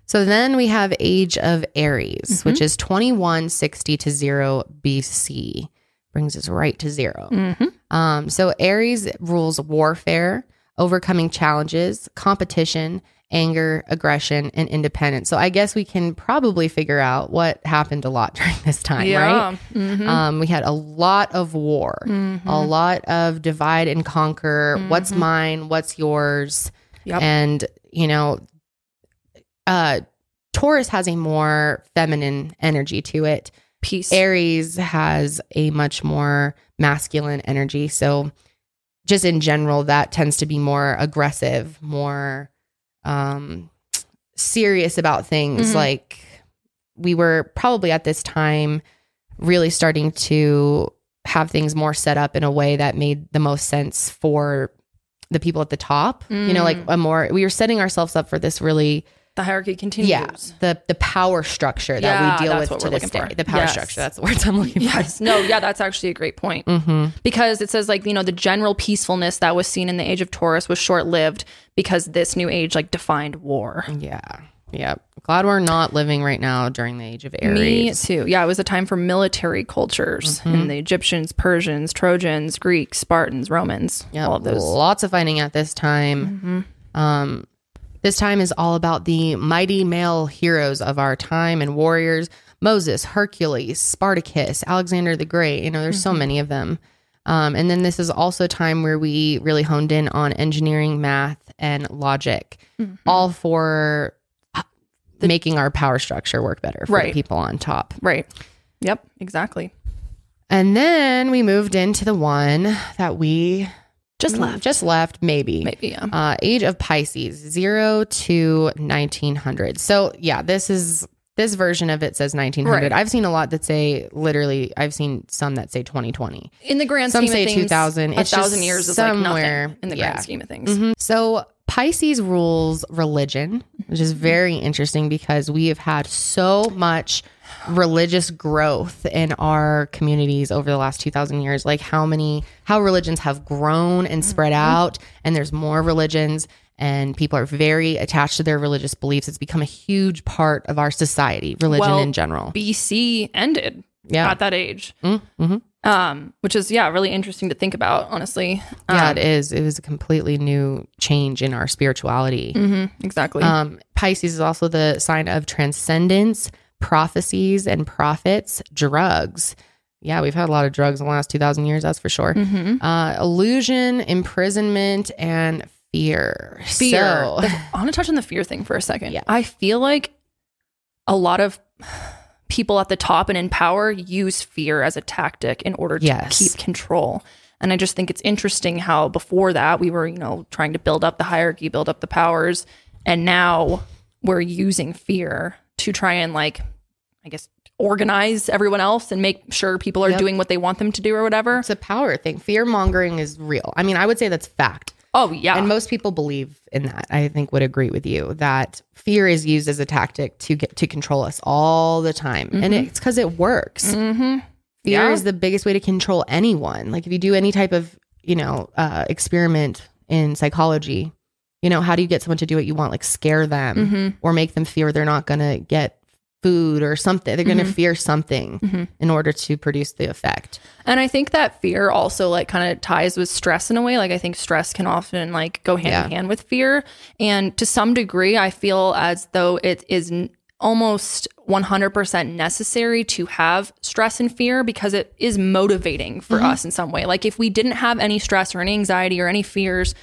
So then we have Age of Aries, mm-hmm. which is 2160 to 0 BC. Brings us right to 0 mm-hmm. Um, so Aries rules warfare, overcoming challenges, competition, anger, aggression, and independence. So I guess we can probably figure out what happened a lot during this time, right? Mhm. Um, we had a lot of war, a lot of divide and conquer. What's mine? What's yours? Yep. And you know, uh, Taurus has a more feminine energy to it. Peace. Aries has a much more masculine energy. So, just in general, that tends to be more aggressive, more um, serious about things. Mhm. Like, we were probably at this time really starting to have things more set up in a way that made the most sense for the people at the top. You know, like Mm. a more, we were setting ourselves up for this really the hierarchy continues. yeah, the the power structure that Yeah, we deal with to this day. for. The power Yes. structure. That's the words I'm looking for. Yes. No, yeah, that's actually a great point. for. hmm Because it says like, you know, the general peacefulness that was seen in the age of Taurus was short-lived because this new age like defined war. Yeah. Yeah. Glad we're not living right now during the age of Aries. Me too. Yeah, it was a time for military cultures Mm-hmm. and the Egyptians, Persians, Trojans, Greeks, Spartans, Romans, Yeah. all of those. Mm-hmm. Lots of fighting at this time. Um, this time is all about the mighty male heroes of our time and warriors Moses, Hercules, Spartacus, Alexander the Great. You know, there's so Mm-hmm. many of them. Um, and then this is also a time where we really honed in on engineering, math, and logic, Mm-hmm. all for uh, making our power structure work better for the Right. people on top. Right. Yep, exactly. And then we moved into the one that we Just left. just left, maybe. Maybe, yeah. Uh, age of Pisces, zero to 1900. So, yeah, this is this version of it says 1900. Right. I've seen a lot that say literally, I've seen some that say 2020. In the grand Some scheme say of things, 2000. a It's just thousand years is like somewhere- nothing in the yeah. grand scheme of things. Mhm. So, Pisces rules religion, which is very interesting because we have had so much religious growth in our communities over the last 2000 years like how many how religions have grown and spread out and there's more religions and people are very attached to their religious beliefs it's become a huge part of our society religion Well, in general BC ended Yeah. at that age. mm-hmm. Um, which is yeah, really interesting to think about, honestly. yeah Um, it is it was a completely new change in our spirituality mhm, exactly. Um, Pisces is also the sign of transcendence, prophecies and prophets, drugs. Yeah, we've had a lot of drugs in the last 2,000 years, that's for sure. Mhm. Uh, illusion, imprisonment, and fear. Fear. So, I want to touch on the fear thing for a second. Yeah. I feel like a lot of people at the top and in power use fear as a tactic in order to Yes. keep control. And I just think it's interesting how before that we were, you know, trying to build up the hierarchy, build up the powers, and now we're using fear to try and like I guess organize everyone else and make sure people are Yep. doing what they want them to do or whatever. it's a power thing. Fear mongering is real. I mean, I would say that's fact. Oh yeah. And most people believe in that. I think would agree with you that fear is used as a tactic to get to control us all the time. And it's because it works. mm-hmm. Fear Yeah. is the biggest way to control anyone. Like if you do any type of, you know, uh, experiment in psychology, you know, how do you get someone to do what you want? Like scare them Mhm. or make them fear they're not going to get food or something. They're going to Mhm. fear something Mhm. in order to produce the effect. And I think that fear also like kind of ties with stress in a way. Like I think stress can often like go hand in hand with fear. And to some degree, I feel as though it is n- almost 100% necessary to have stress and fear because it is motivating for us in some way. Like if we didn't have any stress or any anxiety or any fears,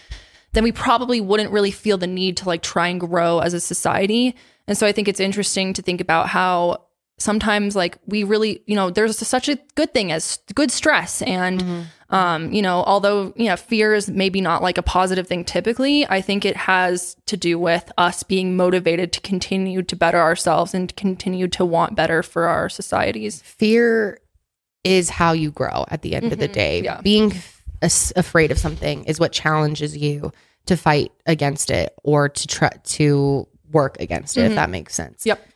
then we probably wouldn't really feel the need to like try and grow as a society. And so I think it's interesting to think about how sometimes like we really, you know, there's such a good thing as good stress and um, you know, although, you know, fear is maybe not like a positive thing typically, I think it has to do with us being motivated to continue to better ourselves and to continue to want better for our societies. Fear is how you grow at the end of the Mhm. day. Yeah. Being afraid of something is what challenges you to fight against it or to try to work against it, if Mhm. that makes sense. Yep.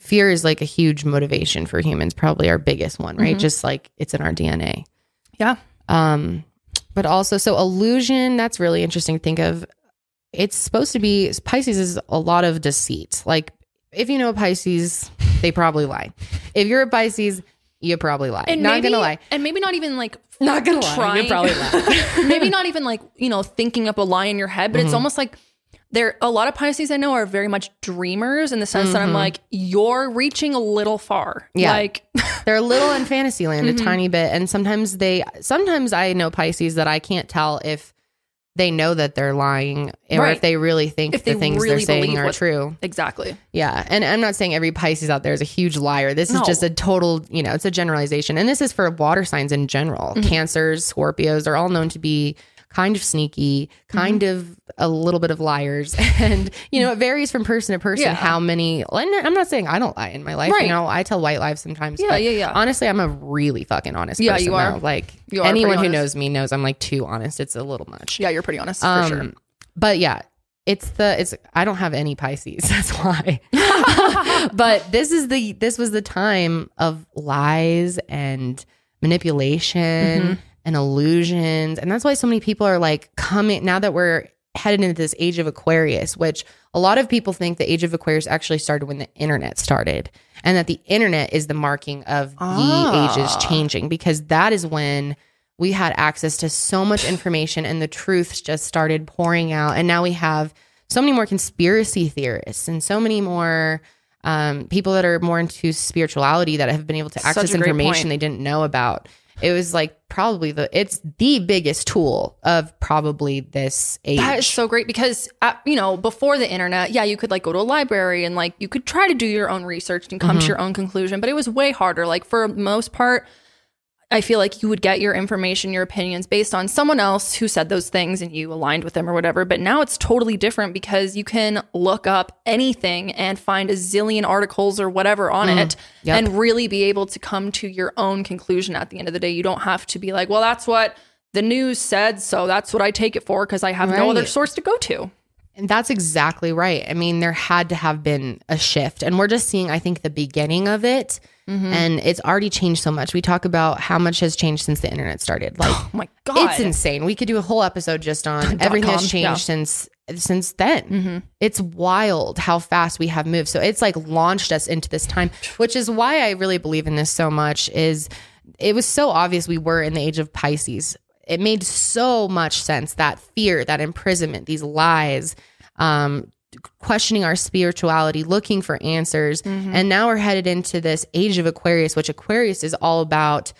Fear is like a huge motivation for humans, probably our biggest one, right? Mhm. Just like it's in our DNA. Yeah. Um, but also, so illusion, that's really interesting to think of. It's supposed to be, Pisces is a lot of deceit. Like if you know Pisces, they probably lie. If you're a Pisces, you probably lie. And not maybe, gonna lie. And maybe not even like Not gonna lie. trying. You probably laugh. maybe not even like, you know, thinking up a lie in your head, but it's Mm-hmm. almost like there a lot of Pisces I know are very much dreamers in the sense that I'm Mm-hmm. like, you're reaching a little far. Yeah. Like They're a little in fantasy land, Mm-hmm. a tiny bit. And sometimes they, sometimes I know Pisces that I can't tell if they know that they're lying or Right. if they really think If the they things they're saying are what- true. exactly. Yeah. And I'm not saying every Pisces out there is a huge liar. This is just a total, you know, it's a generalization. And this is for water signs in general. Mm-hmm. Cancers, Scorpios are all known to be kind of sneaky, kind Mm-hmm. of a little bit of liars. And, you know, it varies from person to person Yeah. how many, and I'm not saying I don't lie in my life. Right. You know, I tell white lies sometimes. Yeah, but yeah, yeah. Honestly, I'm a really fucking honest Yeah, person. you are. though. Like, You are anyone who knows me knows I'm like too honest. It's a little much. Yeah, you're pretty honest for Um, sure. But yeah, it's the it's I don't have any Pisces. That's why. but this is the this was the time of lies and manipulation Mm-hmm. And illusions, and that's why so many people are like coming now that we're headed into this age of Aquarius, which a lot of people think the age of Aquarius actually started when the internet started, and that the internet is the marking of the Ah. ages changing because that is when we had access to so much information and the truths just started pouring out. And now we have so many more conspiracy theorists and so many more um, people that are more into spirituality that have been able to access information they didn't know about it was like probably the it's the biggest tool of probably this age That is so great because uh, you know before the internet, yeah, you could like go to a library and like you could try to do your own research and come Mm-hmm. to your own conclusion, but it was way harder. Like for most part, I feel like you would get your information, your opinions based on someone else who said those things and you aligned with them or whatever. But now it's totally different because you can look up anything and find a zillion articles or whatever on it Mm. Yep. and really be able to come to your own conclusion at the end of the day. You don't have to be like, well, that's what the news said, so that's what I take it for because I have no other source to go to. And that's exactly right. I mean, there had to have been a shift. And we're just seeing, I think, the beginning of it. Mm-hmm. And it's already changed so much. We talk about how much has changed since the internet started. Like, Oh my god. it's insane. We could do a whole episode just on everything com, that's changed yeah. since since then. Mm-hmm. It's wild how fast we have moved. So it's like launched us into this time, which is why I really believe in this so much is it was so obvious we were in the age of Pisces. It made so much sense that fear, that imprisonment, these lies, um, questioning our spirituality, looking for answers. Mm-hmm. And now we're headed into this age of Aquarius, which Aquarius is all about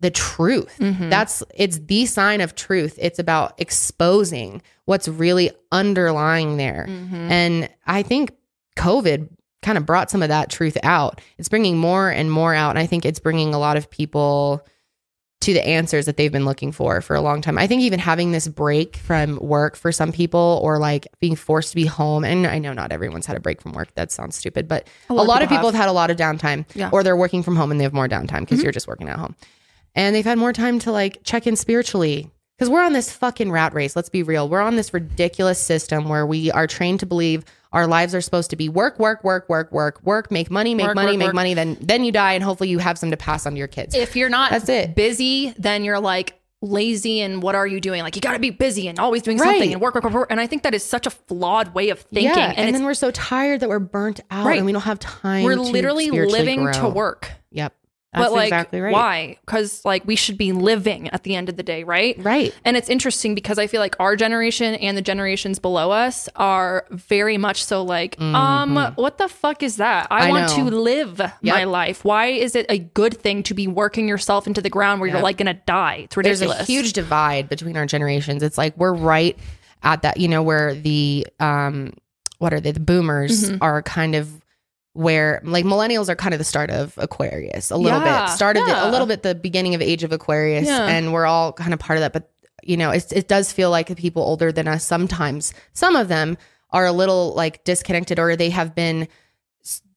the truth. Mm-hmm. That's it's the sign of truth. It's about exposing what's really underlying there. Mm-hmm. And I think COVID kind of brought some of that truth out. It's bringing more and more out and I think it's bringing a lot of people to the answers that they've been looking for for a long time. I think even having this break from work for some people or like being forced to be home and I know not everyone's had a break from work. That sounds stupid, but a lot, of people have. had a lot of downtime Yeah. or they're working from home and they have more downtime because mm-hmm. you're just working at home. And they've had more time to like check in spiritually because we're on this fucking rat race. Let's be real. We're on this ridiculous system where we are trained to believe our lives are supposed to be work, work, work, work, work, work, make money, make Work, money, work, make work. money. Then then you die and hopefully you have some to pass on to your kids. if you're not That's it. busy, then you're like lazy and what are you doing? Like you got to be busy and always doing Right. something and work, work, work, work. And I think that is such a flawed way of thinking. yeah, and and, then we're so tired that we're burnt out Right. and we don't have time. we're literally living to work. Yep, that's but like, exactly right. why? Because like we should be living at the end of the day, right? Right. And it's interesting because I feel like our generation and the generations below us are very much so like, um, what the fuck is that? I, Mm-hmm. I want know. to live my life. Why is it a good thing to be working yourself into the ground where you're like gonna die? It's There's a huge divide between our generations. It's like we're right at that, you know, where the um what are they? The boomers Mm-hmm. are kind of where like millennials are kind of the start of Aquarius a little Yeah, bit. Started yeah. a little bit the beginning of age of Aquarius Yeah. and we're all kind of part of that but you know, it's, it does feel like the people older than us sometimes some of them are a little like disconnected or they have been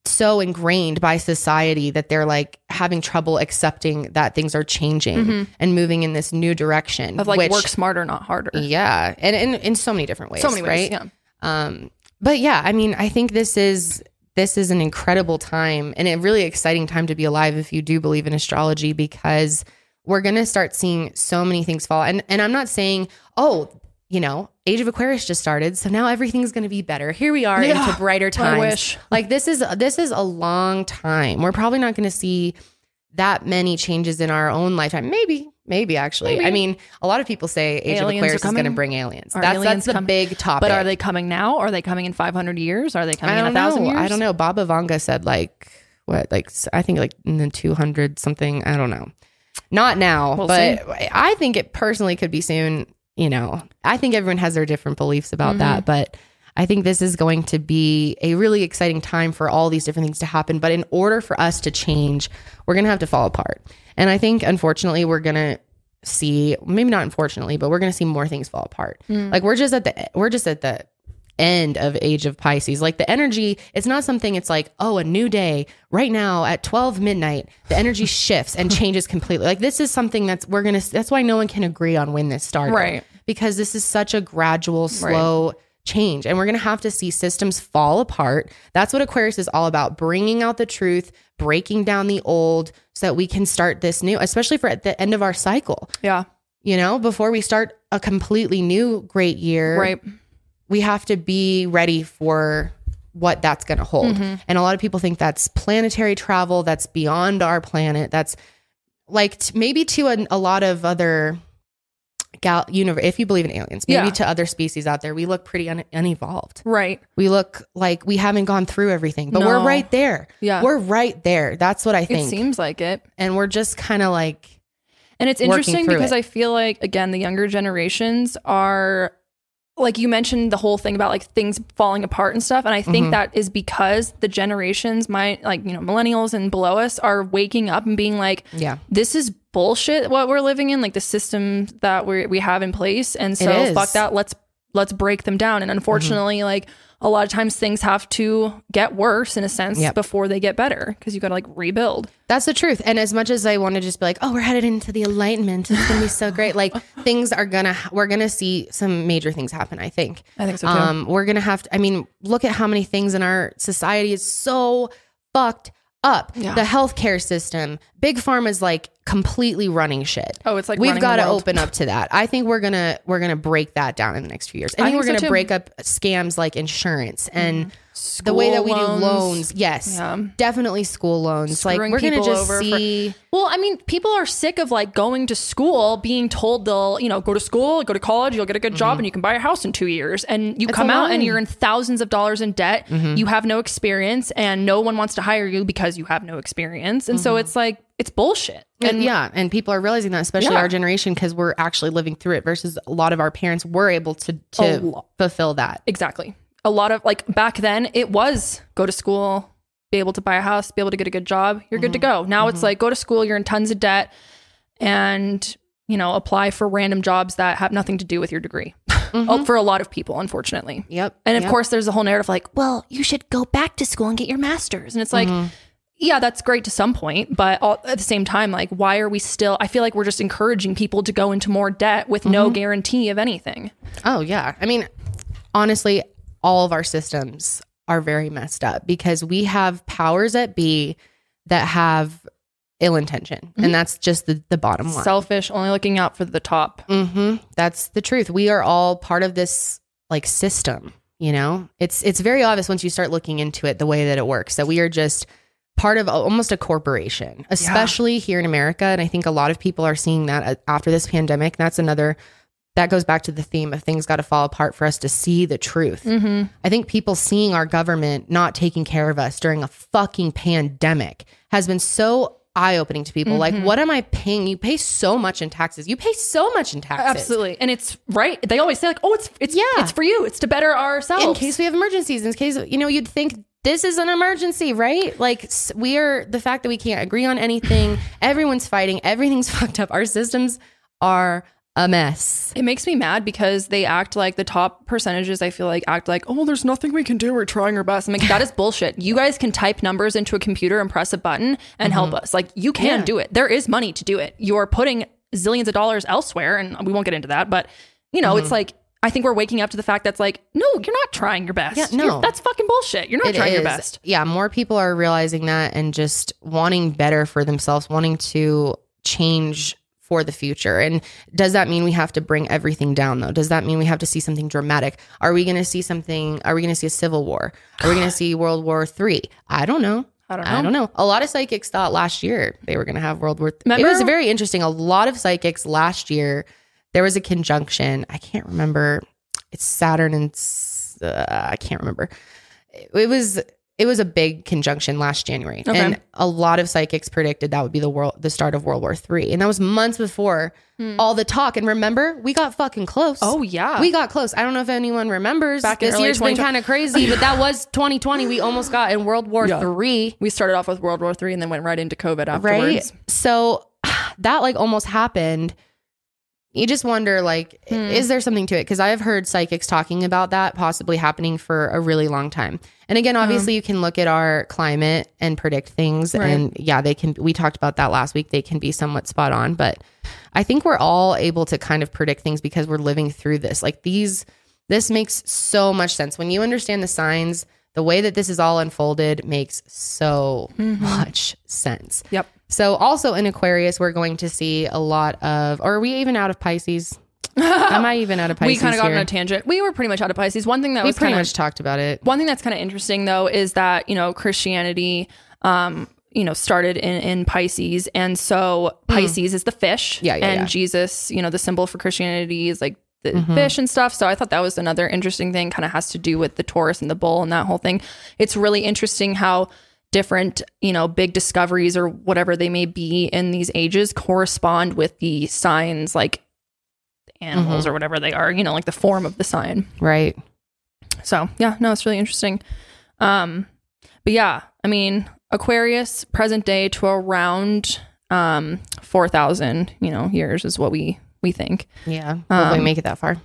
so ingrained by society that they're like having trouble accepting that things are changing and moving in this new direction Mm-hmm. of like which- work smarter, not harder. yeah and in, in so many different ways so many ways. right Yeah. um but yeah i mean i think this is this is an incredible time and a really exciting time to be alive if you do believe in astrology because we're going to start seeing so many things fall and and i'm not saying oh you know, Age of Aquarius just started, so now everything's going to be better. Here we are Yeah, into brighter times. Like this is this is a long time. We're probably not going to see that many changes in our own lifetime. Maybe, maybe actually. Maybe. I mean, a lot of people say Age Aliens of are Aquarius is going to bring aliens. Are That's aliens that's the coming? big topic. But are they coming now? Are they coming in 500 years? Are they coming in a thousand years? I don't know. Baba Vanga said like what, like I think like in the two hundred something. I don't know. Not now, We'll but I think it personally could be soon. You know, I think everyone has their different beliefs about Mm-hmm. that, but I think this is going to be a really exciting time for all these different things to happen. But in order for us to change, we're going to have to fall apart. And I think, unfortunately, we're going to see maybe not unfortunately, but we're going to see more things fall apart. Mm. Like we're just at the we're just at the end of age of Pisces. Like the energy, it's not something it's like, oh, a new day right now at 12 midnight, the energy shifts and changes completely. Like this is something that's we're going to that's why no one can agree on when this started. Right. Because this is such a gradual, slow change and we're going to have to see systems fall apart. That's what Aquarius is all about, bringing out the truth, breaking down the old so that we can start this new, especially for at the end of our cycle. Yeah. You know, before we start a completely new great year Right. we have to be ready for what that's going to hold. Mm-hmm. And a lot of people think that's planetary travel, that's beyond our planet. That's like t- maybe to a, a lot of other gal universe if you believe in aliens, maybe Yeah. to other species out there, we look pretty un- unevolved. Right. We look like we haven't gone through everything, but we're right there. Yeah. We're right there. That's what I think. It seems like it. and we're just kind of like And it's interesting because it. I feel like again the younger generations are like you mentioned the whole thing about like things falling apart and stuff and I Mm-hmm. think that is because the generations my like you know millennials and below us are waking up and being like yeah. this is bullshit what we're living in like the system that we we have in place and so fuck that let's let's break them down and unfortunately like a lot of times things have to get worse in a sense Yep. before they get better because you got to like rebuild That's the truth. And as much as I want to just be like, oh, we're headed into the enlightenment, it's gonna be so great. Like things are gonna, we're gonna see some major things happen. I think. I think so too. Um, we're gonna have to. I mean, look at how many things in our society is so fucked up. Yeah. The healthcare system, big pharma is like completely running shit. Oh, it's like we've got to open up to that. I think we're gonna we're gonna break that down in the next few years. I I think, think we're so gonna too. Mm-hmm. break up scams like insurance and the way that we School do loans. Yes, Yeah. definitely school loans. like Screwing we're gonna people just over for- see. Well, I mean, people are sick of like going to school, being told they'll, you know, go to school, go to college, you'll get a good job, mm-hmm. and you can buy a house in two years. And you come out and you're in thousands of dollars in debt. Mm-hmm. You have no experience, and no one wants to hire you because you have no experience. And so mm-hmm. it's like it's bullshit. And yeah, and people are realizing that, especially Yeah. our generation, because we're actually living through it. Versus a lot of our parents were able to to fulfill that. Exactly. A lot of like back then, it was go to school, be able to buy a house, be able to get a good job. You're good to mm-hmm. go. Now it's mm-hmm. like go to school, you're in tons of debt, and you know apply for random jobs that have nothing to do with your degree. Oh, For a lot of people, unfortunately. Yep. And of yep. course, there's a whole narrative like, well, you should go back to school and get your master's. And it's like, yeah, that's great to some point. But all, at the same time, like, why are we still? I feel like we're just encouraging people to go into more debt with no guarantee of anything. Oh yeah. I mean, honestly, all of our systems are very messed up because we have powers at B that have ill intention, and that's just the the bottom line. Selfish, only looking out for the top. hmm That's the truth. We are all part of this like system. You know, it's it's very obvious once you start looking into it the way that it works that we are just part of almost a corporation, especially here in America. And I think a lot of people are seeing that uh, after this pandemic. That's another that goes back to the theme of things got to fall apart for us to see the truth. Mm-hmm. I think people seeing our government not taking care of us during a fucking pandemic has been so eye opening to people. Like, Mm-hmm. what am I paying? You pay so much in taxes. You pay so much in taxes. Absolutely. And it's right. They always say, like, oh, it's it's Yeah. it's for you. It's to better ourselves. In case we have emergencies, in case, you know, you'd think this is an emergency, right? Like, we are the fact that we can't agree on anything, everyone's fighting, everything's fucked up. Our systems are a mess. It makes me mad because they act like the top percentages, I feel like, act like, oh, there's nothing we can do. We're trying our best. I'm like, that is bullshit. You guys can type numbers into a computer and press a button and help us. Like, you can Mm-hmm. Yeah. do it. There is money to do it. You're putting zillions of dollars elsewhere, and we won't get into that. But, you know, Mm-hmm. it's like, I think we're waking up to the fact that's like, no, you're not trying your best. Yeah, no. You're- that's fucking bullshit. You're not It trying your best. Yeah, more people are realizing that and just wanting better for themselves, wanting to change for the future. And does that mean we have to bring everything down though? Does that mean we have to see something dramatic? Are we going to see something? Are we going to see a civil war? Are we going to see World War Three? I don't know. I don't know. I don't know. A lot of psychics thought last year they were going to have World War. Th- it was very interesting. A lot of psychics last year there was a conjunction. I can't remember. It's Saturn and uh, I can't remember. It was it was a big conjunction last January, Okay. and a lot of psychics predicted that would be the world the start of World War Three, and that was months before all the talk. And remember, we got fucking close. Hmm. Oh yeah. We got close. I don't know if anyone remembers. Back in this year's been kind of crazy, but that was 2020. We almost got in World War Yeah. Three we started off with World War Three and then went right into COVID afterwards. right so that like almost happened you just wonder like Hmm. is there something to it because i've heard psychics talking about that possibly happening for a really long time and again obviously you can look at our climate and predict things Right. and yeah they can we talked about that last week they can be somewhat spot on but i think we're all able to kind of predict things because we're living through this like these this makes so much sense when you understand the signs the way that this is all unfolded makes so Mm-hmm. much sense Yep. So also in Aquarius, we're going to see a lot of. Or are we even out of Pisces? Am I even out of Pisces? we kind of got here? on a tangent. We were pretty much out of Pisces. One thing that We was pretty kind of much talked about it. one thing that's kind of interesting though is that you know Christianity, um, you know, started in in Pisces, and so Pisces is the fish, Hmm. Yeah, yeah, and yeah. Jesus, you know, the symbol for Christianity is like the Mm-hmm. fish and stuff. So I thought that was another interesting thing. Kind of has to do with the Taurus and the bull and that whole thing. It's really interesting how different you know big discoveries or whatever they may be in these ages correspond with the signs like animals Mm-hmm. or whatever they are you know like the form of the sign Right. so yeah, no, it's really interesting. Um, but yeah, I mean, Aquarius present day to around um four thousand, you know, years is what we we think. Yeah. Um, make it that far.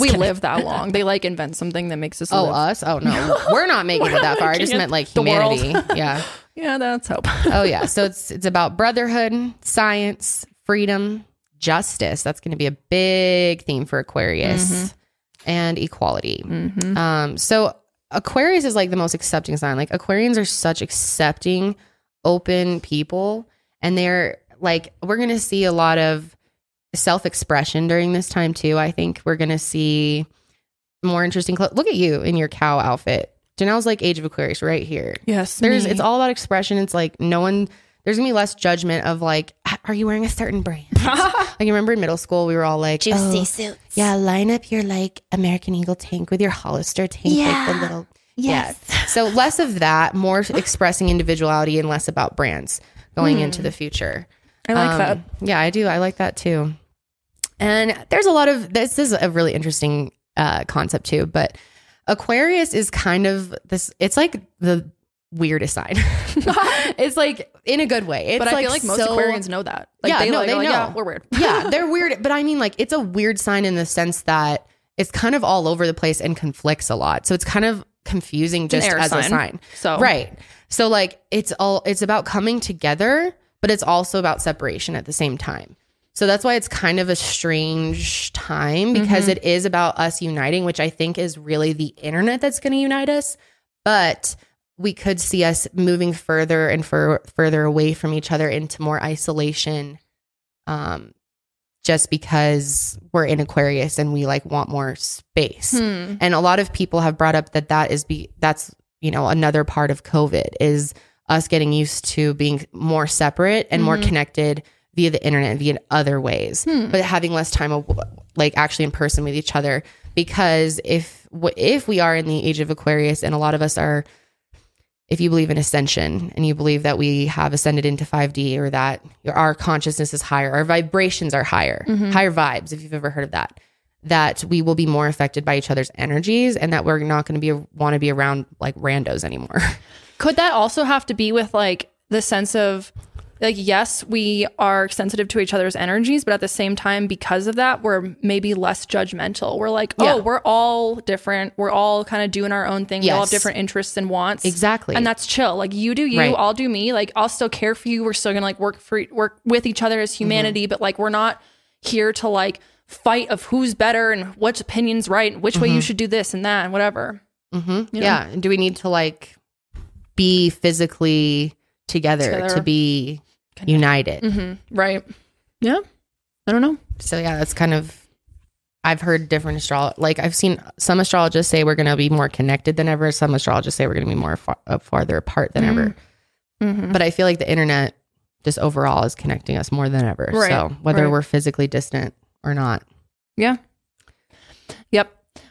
We kidding. live that long. They like invent something that makes us Oh, live. us? Oh no, we're not making it that far. I just meant like humanity. yeah. yeah, that's hope. Oh yeah. So it's it's about brotherhood, science, freedom, justice. That's going to be a big theme for Aquarius, Mm-hmm. and equality. Um, so Aquarius is like the most accepting sign. Like Aquarians are such accepting, open people, and they're like we're going to see a lot of self expression during this time too. I think we're going to see more interesting. Clo- Look at you in your cow outfit. Janelle's like Age of Aquarius right here Yes, there's me. it's all about expression it's like no one there's gonna be less judgment of like are you wearing a certain brand like you remember in middle school we were all like Juicy oh, suits. yeah line up your like american eagle tank with your hollister tank like the little Yes. yeah so less of that more expressing individuality and less about brands going hmm. into the future I like um, that. Yeah, I do. I like that too. And there's a lot of this is a really interesting uh, concept too. But Aquarius is kind of this. It's like the weirdest sign. it's like in a good way. It's But I feel like most so- Aquarians know that. Like Yeah, they, no, like, they are like, know. Yeah, we're weird. yeah, they're weird. But I mean, like, it's a weird sign in the sense that it's kind of all over the place and conflicts a lot. So it's kind of confusing just as a sign. sign. So Right. So like it's all it's about coming together, but it's also about separation at the same time. So that's why it's kind of a strange time because Mm-hmm. it is about us uniting, which I think is really the internet that's going to unite us. But we could see us moving further and fur- further away from each other into more isolation um just because we're in Aquarius and we like want more space. Hmm. And a lot of people have brought up that that is be that's you know another part of COVID is us getting used to being more separate and more mm-hmm. connected via the internet and via other ways, hmm. but having less time of, like actually in person with each other. Because if if we are in the age of Aquarius and a lot of us are if you believe in ascension and you believe that we have ascended into 5D or that your, our consciousness is higher, our vibrations are higher, mm-hmm. higher vibes, if you've ever heard of that, that we will be more affected by each other's energies and that we're not going to be want to be around like randos anymore. Could that also have to be with like the sense of like yes, we are sensitive to each other's energies, but at the same time because of that, we're maybe less judgmental. We're like, "Oh, Yeah. we're all different. We're all kind of doing our own thing. We all have different interests and wants." Exactly. And that's chill. Like you do you, Right. I'll do me. Like I'll still care for you. We're still going to like work for work with each other as humanity, Mm-hmm. but like we're not here to like fight of who's better and which opinion's right and which way Mm-hmm. you should do this and that and whatever. hmm Yeah. And do we need to like be physically together, Together. to be united? hmm Right. Yeah. I don't know. So yeah, that's kind of. I've heard different astrolog like I've seen some astrologists say we're going to be more connected than ever. Some astrologists say we're going to be more far, uh, farther apart than ever. Mm-hmm. But I feel like the internet just overall is connecting us more than ever. Right, So whether right. we're physically distant or not. Yeah.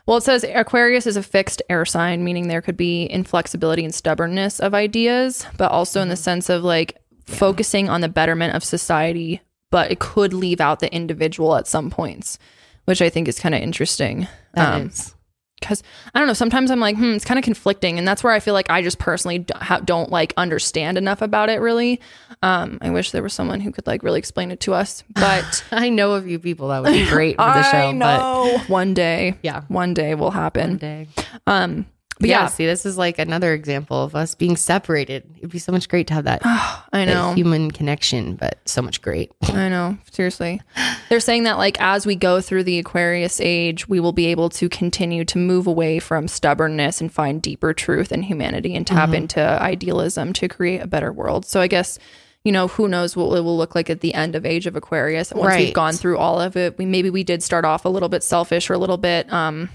Well, it says Aquarius is a fixed air sign, meaning there could be inflexibility and stubbornness of ideas, but also in the sense of like focusing on the betterment of society, but it could leave out the individual at some points, which I think is kind of interesting. That Um, is. Because I don't know. Sometimes I'm like, hmm, it's kind of conflicting, and that's where I feel like I just personally don't like understand enough about it. Really, um, I wish there was someone who could like really explain it to us. But I know a few people that would be great for the show, but one day, yeah, one day will happen. one day. Um, but yeah, yeah, see, this is like another example of us being separated. It'd be so much great to have that, I that know, human connection, but so much great. I know. Seriously, they're saying that like as we go through the Aquarius age, we will be able to continue to move away from stubbornness and find deeper truth in humanity and tap mm-hmm. into idealism to create a better world. So I guess you know who knows what it will look like at the end of age of Aquarius once Right. we've gone through all of it. We maybe we did start off a little bit selfish or a little bit um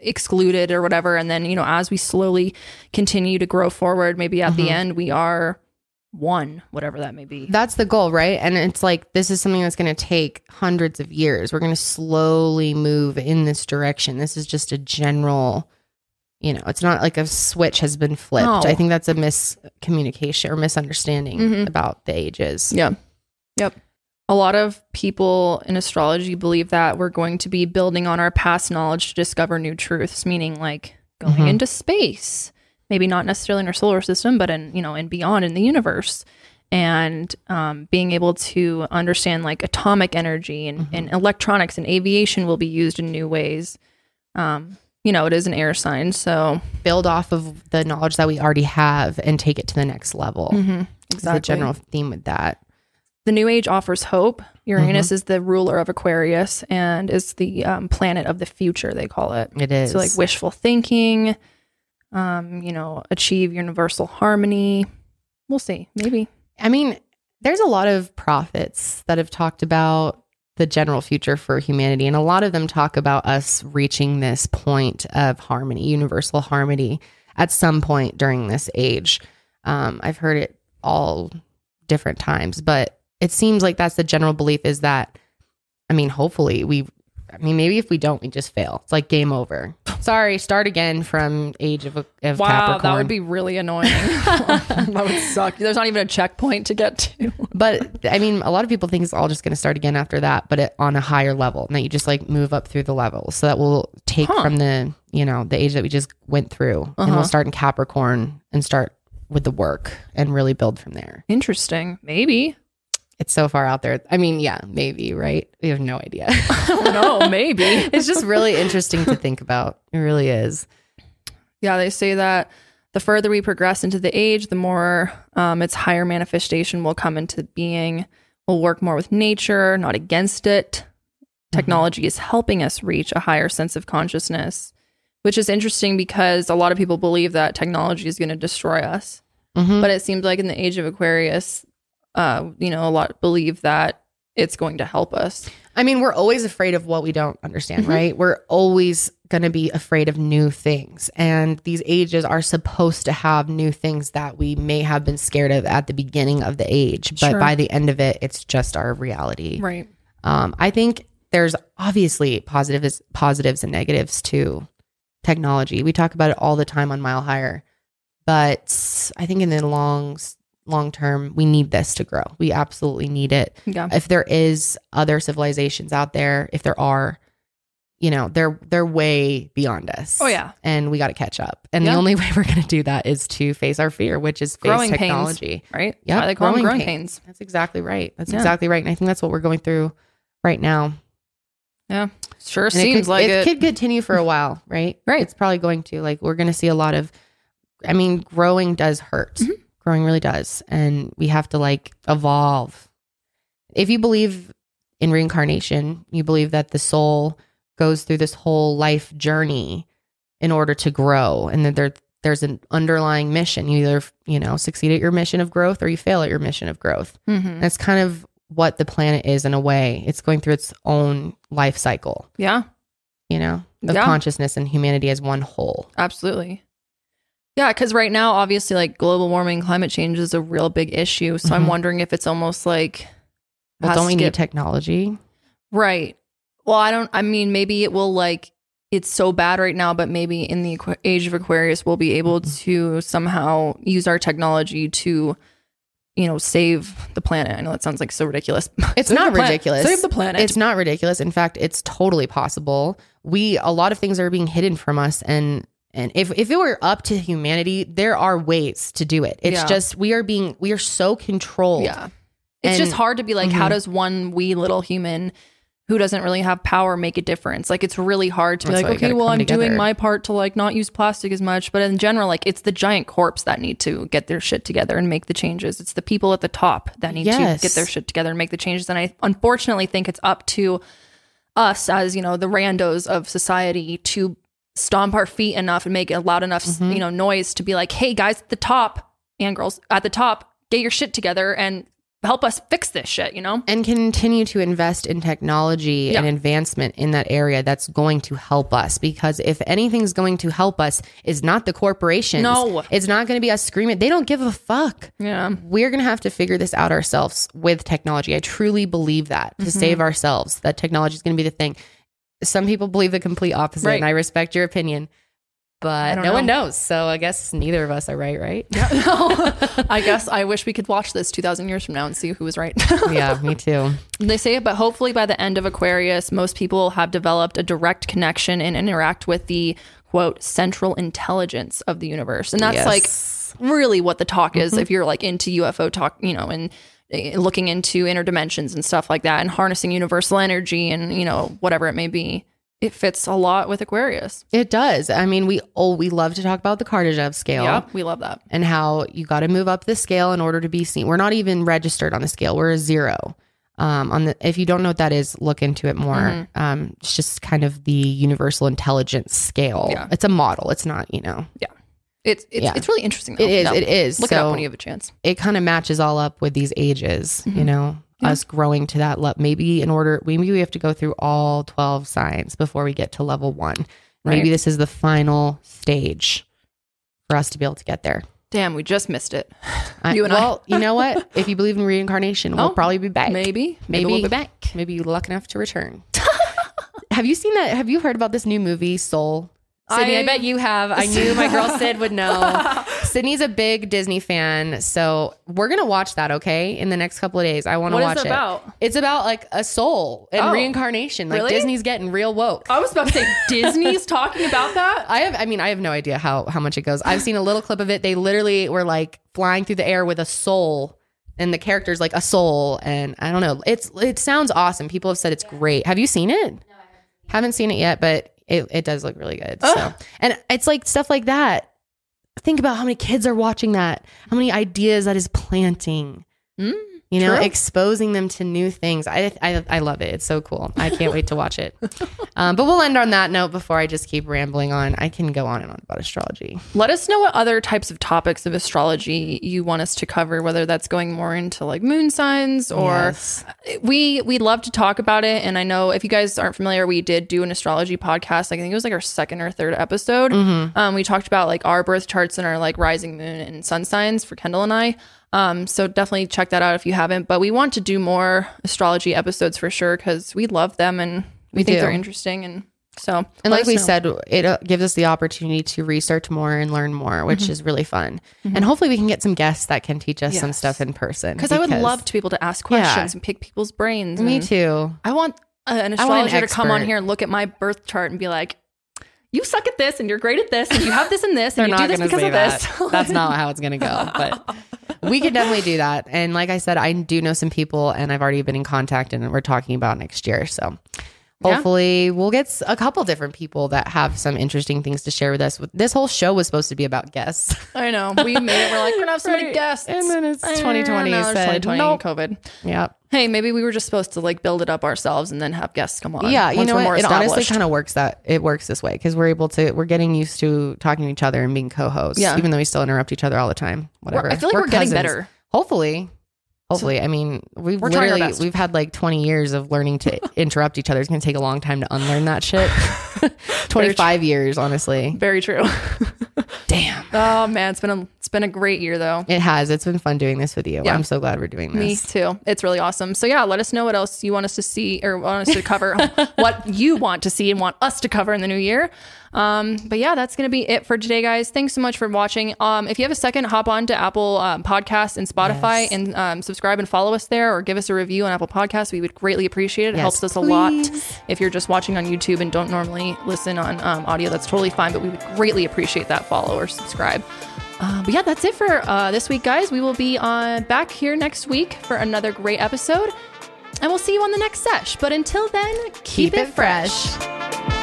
excluded or whatever and then you know as we slowly continue to grow forward maybe at the end we are one whatever that may be. That's the goal, right? And it's like this is something that's going to take hundreds of years. We're going to slowly move in this direction. This is just a general, you know, it's not like a switch has been flipped. No. I think that's a miscommunication or misunderstanding Mhm. about the ages. Yeah. Yep. A lot of people in astrology believe that we're going to be building on our past knowledge to discover new truths, meaning like going Mhm. into space, maybe not necessarily in our solar system, but in, you know, and beyond in the universe. And um, being able to understand like atomic energy and, and electronics and aviation will be used in new ways. Um, you know, it is an air sign. So, Build off of the knowledge that we already have and take it to the next level. mhm, Is the general theme with that. the new age offers hope. Uranus is the ruler of Aquarius and is the um, planet of the future, they call it. It is. So, like wishful thinking, um, you know, achieve universal harmony. We'll see. Maybe. I mean, there's a lot of prophets that have talked about the general future for humanity, and a lot of them talk about us reaching this point of harmony, universal harmony, at some point during this age. Um, I've heard it all different times, but it seems like that's the general belief is that, I mean, hopefully we. I mean, maybe if we don't, we just fail. It's like game over. Sorry, start again from age of, of Capricorn. that would be really annoying. that would suck. There's not even a checkpoint to get to. But I mean, a lot of people think it's all just going to start again after that, but it, on a higher level, and that you just like move up through the levels. So that will take Huh. from the you know the age that we just went through, and Uh-huh. we'll start in Capricorn and start with the work and really build from there. Interesting. Maybe. It's so far out there. I mean, yeah, maybe right. We have no idea. no, maybe. it's just really interesting to think about. It really is. Yeah, they say that the further we progress into the age, the more um, its higher manifestation will come into being. We'll work more with nature, not against it. Technology is helping us reach a higher sense of consciousness, which is interesting because a lot of people believe that technology is going to destroy us. Mhm. But it seems like in the age of Aquarius, uh, you know, a lot believe that it's going to help us. I mean, we're always afraid of what we don't understand, Mm-hmm. right? We're always going to be afraid of new things. And these ages are supposed to have new things that we may have been scared of at the beginning of the age. But Sure. by the end of it, it's just our reality. Right. Um, I think there's obviously positives, positives and negatives to technology. We talk about it all the time on Mile Higher. But I think in the long, long term, we need this to grow. We absolutely need it Yeah. if there is other civilizations out there, if there are, you know, they're they're way beyond us. Oh, yeah. and we got to catch up. And Yeah. the only way we're going to do that is to face our fear, which is face Growing pains. technology. Right. Yep, Why they growing growing pains. pains. That's exactly right. That's Yeah. exactly right. And I think that's what we're going through right now. Yeah. Sure And seems it could, like it, it. could continue for a while, right? Right. It's probably going to. Like we're going to see a lot of. I mean, growing does hurt. Mm-hmm. Growing really does, and we have to like evolve. If you believe in reincarnation, you believe that the soul goes through this whole life journey in order to grow, and that there there's an underlying mission. You either you know succeed at your mission of growth, or you fail at your mission of growth. Mhm. That's kind of what the planet is in a way. It's going through its own life cycle, Yeah, you know, of Yeah. consciousness and humanity as one whole. absolutely. Yeah, because right now, obviously, like global warming, climate change is a real big issue. So I'm Mhm. wondering if it's almost like Well, don't we to need get- technology? Right. Well, I don't. I mean, maybe it will like it's so bad right now, but maybe in the Aqu- age of Aquarius, we'll be able Mm-hmm. to somehow use our technology to, you know, save the planet. I know that sounds like so ridiculous. It's not ridiculous. Save the planet. It's not ridiculous. In fact, it's totally possible. We a lot of things are being hidden from us and and if, if it were up to humanity, there are ways to do it. It's Yeah. just we are being we are so controlled. yeah. It's And- just hard to be like, how Mhm. does one wee little human who doesn't really have power make a difference? Like, it's really hard to be That's why like, okay, well, I'm together. doing my part to like not use plastic as much. But in general, like, it's the giant corps that need to get their shit together and make the changes. It's the people at the top that need Yes. to get their shit together and make the changes. And I unfortunately think it's up to us as, you know, the randos of society to stomp our feet enough and make a loud enough, Mm-hmm. you know, noise to be like, hey, guys at the top and girls at the top, get your shit together and help us fix this shit, you know? and continue to invest in technology and advancement in that area that's going to help us because if anything's going to help us is not the corporations No. it's not going to be us screaming they don't give a fuck Yeah. we're going to have to figure this out ourselves with technology i truly believe that Mm-hmm. to save ourselves that technology is going to be the thing some people believe the complete opposite Right. and i respect your opinion but no one knows so i guess neither of us are right right No. I guess I wish we could watch this 2,000 years from now and see who was right. yeah me too they say, it, but hopefully by the end of Aquarius, most people have developed a direct connection and interact with the quote central intelligence of the universe. And that's Yes. like really what the talk is mm-hmm. if you're like into UFO talk, you know, and looking into inner dimensions and stuff like that and harnessing universal energy and, you know, whatever it may be. It fits a lot with Aquarius. it does i mean we oh we love to talk about the kardashev scale Yeah, we love that. and how you got to move up the scale in order to be seen. We're not even registered on the scale. We're a zero. Um, on the if you don't know what that is, look into it more. Mm-hmm. Um, it's just kind of the universal intelligence scale. Yeah. It's a model. It's not you know. It's it's, Yeah. it's really interesting. Though. It is. Yeah. It is. Look it up when you have a chance. it kind of matches all up with these ages. Mm-hmm. You know, us growing to that level. Maybe in order, maybe we have to go through all twelve signs before we get to level one. Maybe this is the final stage for us to be able to get there. Damn, we just missed it. I, You and I. well, you know what? If you believe in reincarnation, we'll Oh, probably be back. Maybe. Maybe, we'll be back. Maybe you're lucky enough to return. have you seen that? Have you heard about this new movie, Soul? Sydney, I, I- bet you have. I knew my girl Sid would know. Sydney's a big Disney fan, so we're gonna watch that. Okay, in the next couple of days, I want to What is watch it about? It's about like a soul and Oh. reincarnation. Like Really? Disney's getting real woke. I was about to say Disney's talking about that. I have. I mean, I have no idea how how much it goes. I've seen a little clip of it. They literally were like flying through the air with a soul, and the character's like a soul. And I don't know. It's it sounds awesome. People have said it's great. Have you seen it? Haven't seen it yet, but it it does look really good. So, and it's like stuff like that. Think about how many kids are watching that. How many ideas that is planting. Mm, You know, true. exposing them to new things. I, I I love it. It's so cool. I can't wait to watch it. Um, but we'll end on that note before I just keep rambling on. I can go on and on about astrology. Let us know what other types of topics of astrology you want us to cover, whether that's going more into like moon signs or Yes. we we love to talk about it. And I know if you guys aren't familiar, we did do an astrology podcast. Like, I think it was like our second or third episode. Mm-hmm. Um, we talked about like our birth charts and our like rising moon and sun signs for Kendall and I. Um, so definitely check that out if you haven't. But we want to do more astrology episodes for sure because we love them and we, We think do. they're interesting. And so, And like we know. said, it uh, gives us the opportunity to research more and learn more, which is really fun. And hopefully, we can get some guests that can teach us some stuff in person. because I would love to be able to ask Yeah. questions and pick people's brains. Me too. I want uh, an I want an astrologer to come on here and look at my birth chart and be like, "You suck at this, and you're great at this, and you have this and this, and you do this because of that. this." That's not how it's gonna go. But we could definitely do that. And like I said, I do know some people, and I've already been in contact, and we're talking about next year. So. Yeah. Hopefully, we'll get a couple different people that have some interesting things to share with us. This whole show was supposed to be about guests. I know. We made it. We're like, we're gonna have so many guests, And then it's Eh, 2020 no, said, 2020 nope. COVID. yep. Hey, maybe we were just supposed to like build it up ourselves and then have guests come on. Yeah, you know more what? It honestly kind of works that it works this way because we're able to we're getting used to talking to each other and being co-hosts. Yeah. even though we still interrupt each other all the time. Whatever. I feel like we're getting better. Hopefully, Hopefully, I mean, we've We're trying our literally best. we've had like 20 years of learning to interrupt each other. It's going to take a long time to unlearn that shit. 25 years, honestly. Very true. Damn. oh man, it's been a it's been a great year though. It has. It's been fun doing this with you. Yeah. I'm so glad we're doing this. Me this. too. It's really awesome. So yeah, let us know what else you want us to see or want us to cover, what you want to see and want us to cover in the new year. Um, but yeah, that's gonna be it for today, guys. Thanks so much for watching. Um, if you have a second, hop on to Apple um, Podcasts and Spotify Yes. and um, subscribe and follow us there, or give us a review on Apple Podcasts. We would greatly appreciate it. It Yes, helps us a lot. If you're just watching on YouTube and don't normally listen on um, audio, that's totally fine. But we would greatly appreciate that follow or subscribe. Uh, but yeah, that's it for uh, this week, guys. We will be on back here next week for another great episode, and we'll see you on the next sesh. But until then, keep, Keep it it fresh. fresh.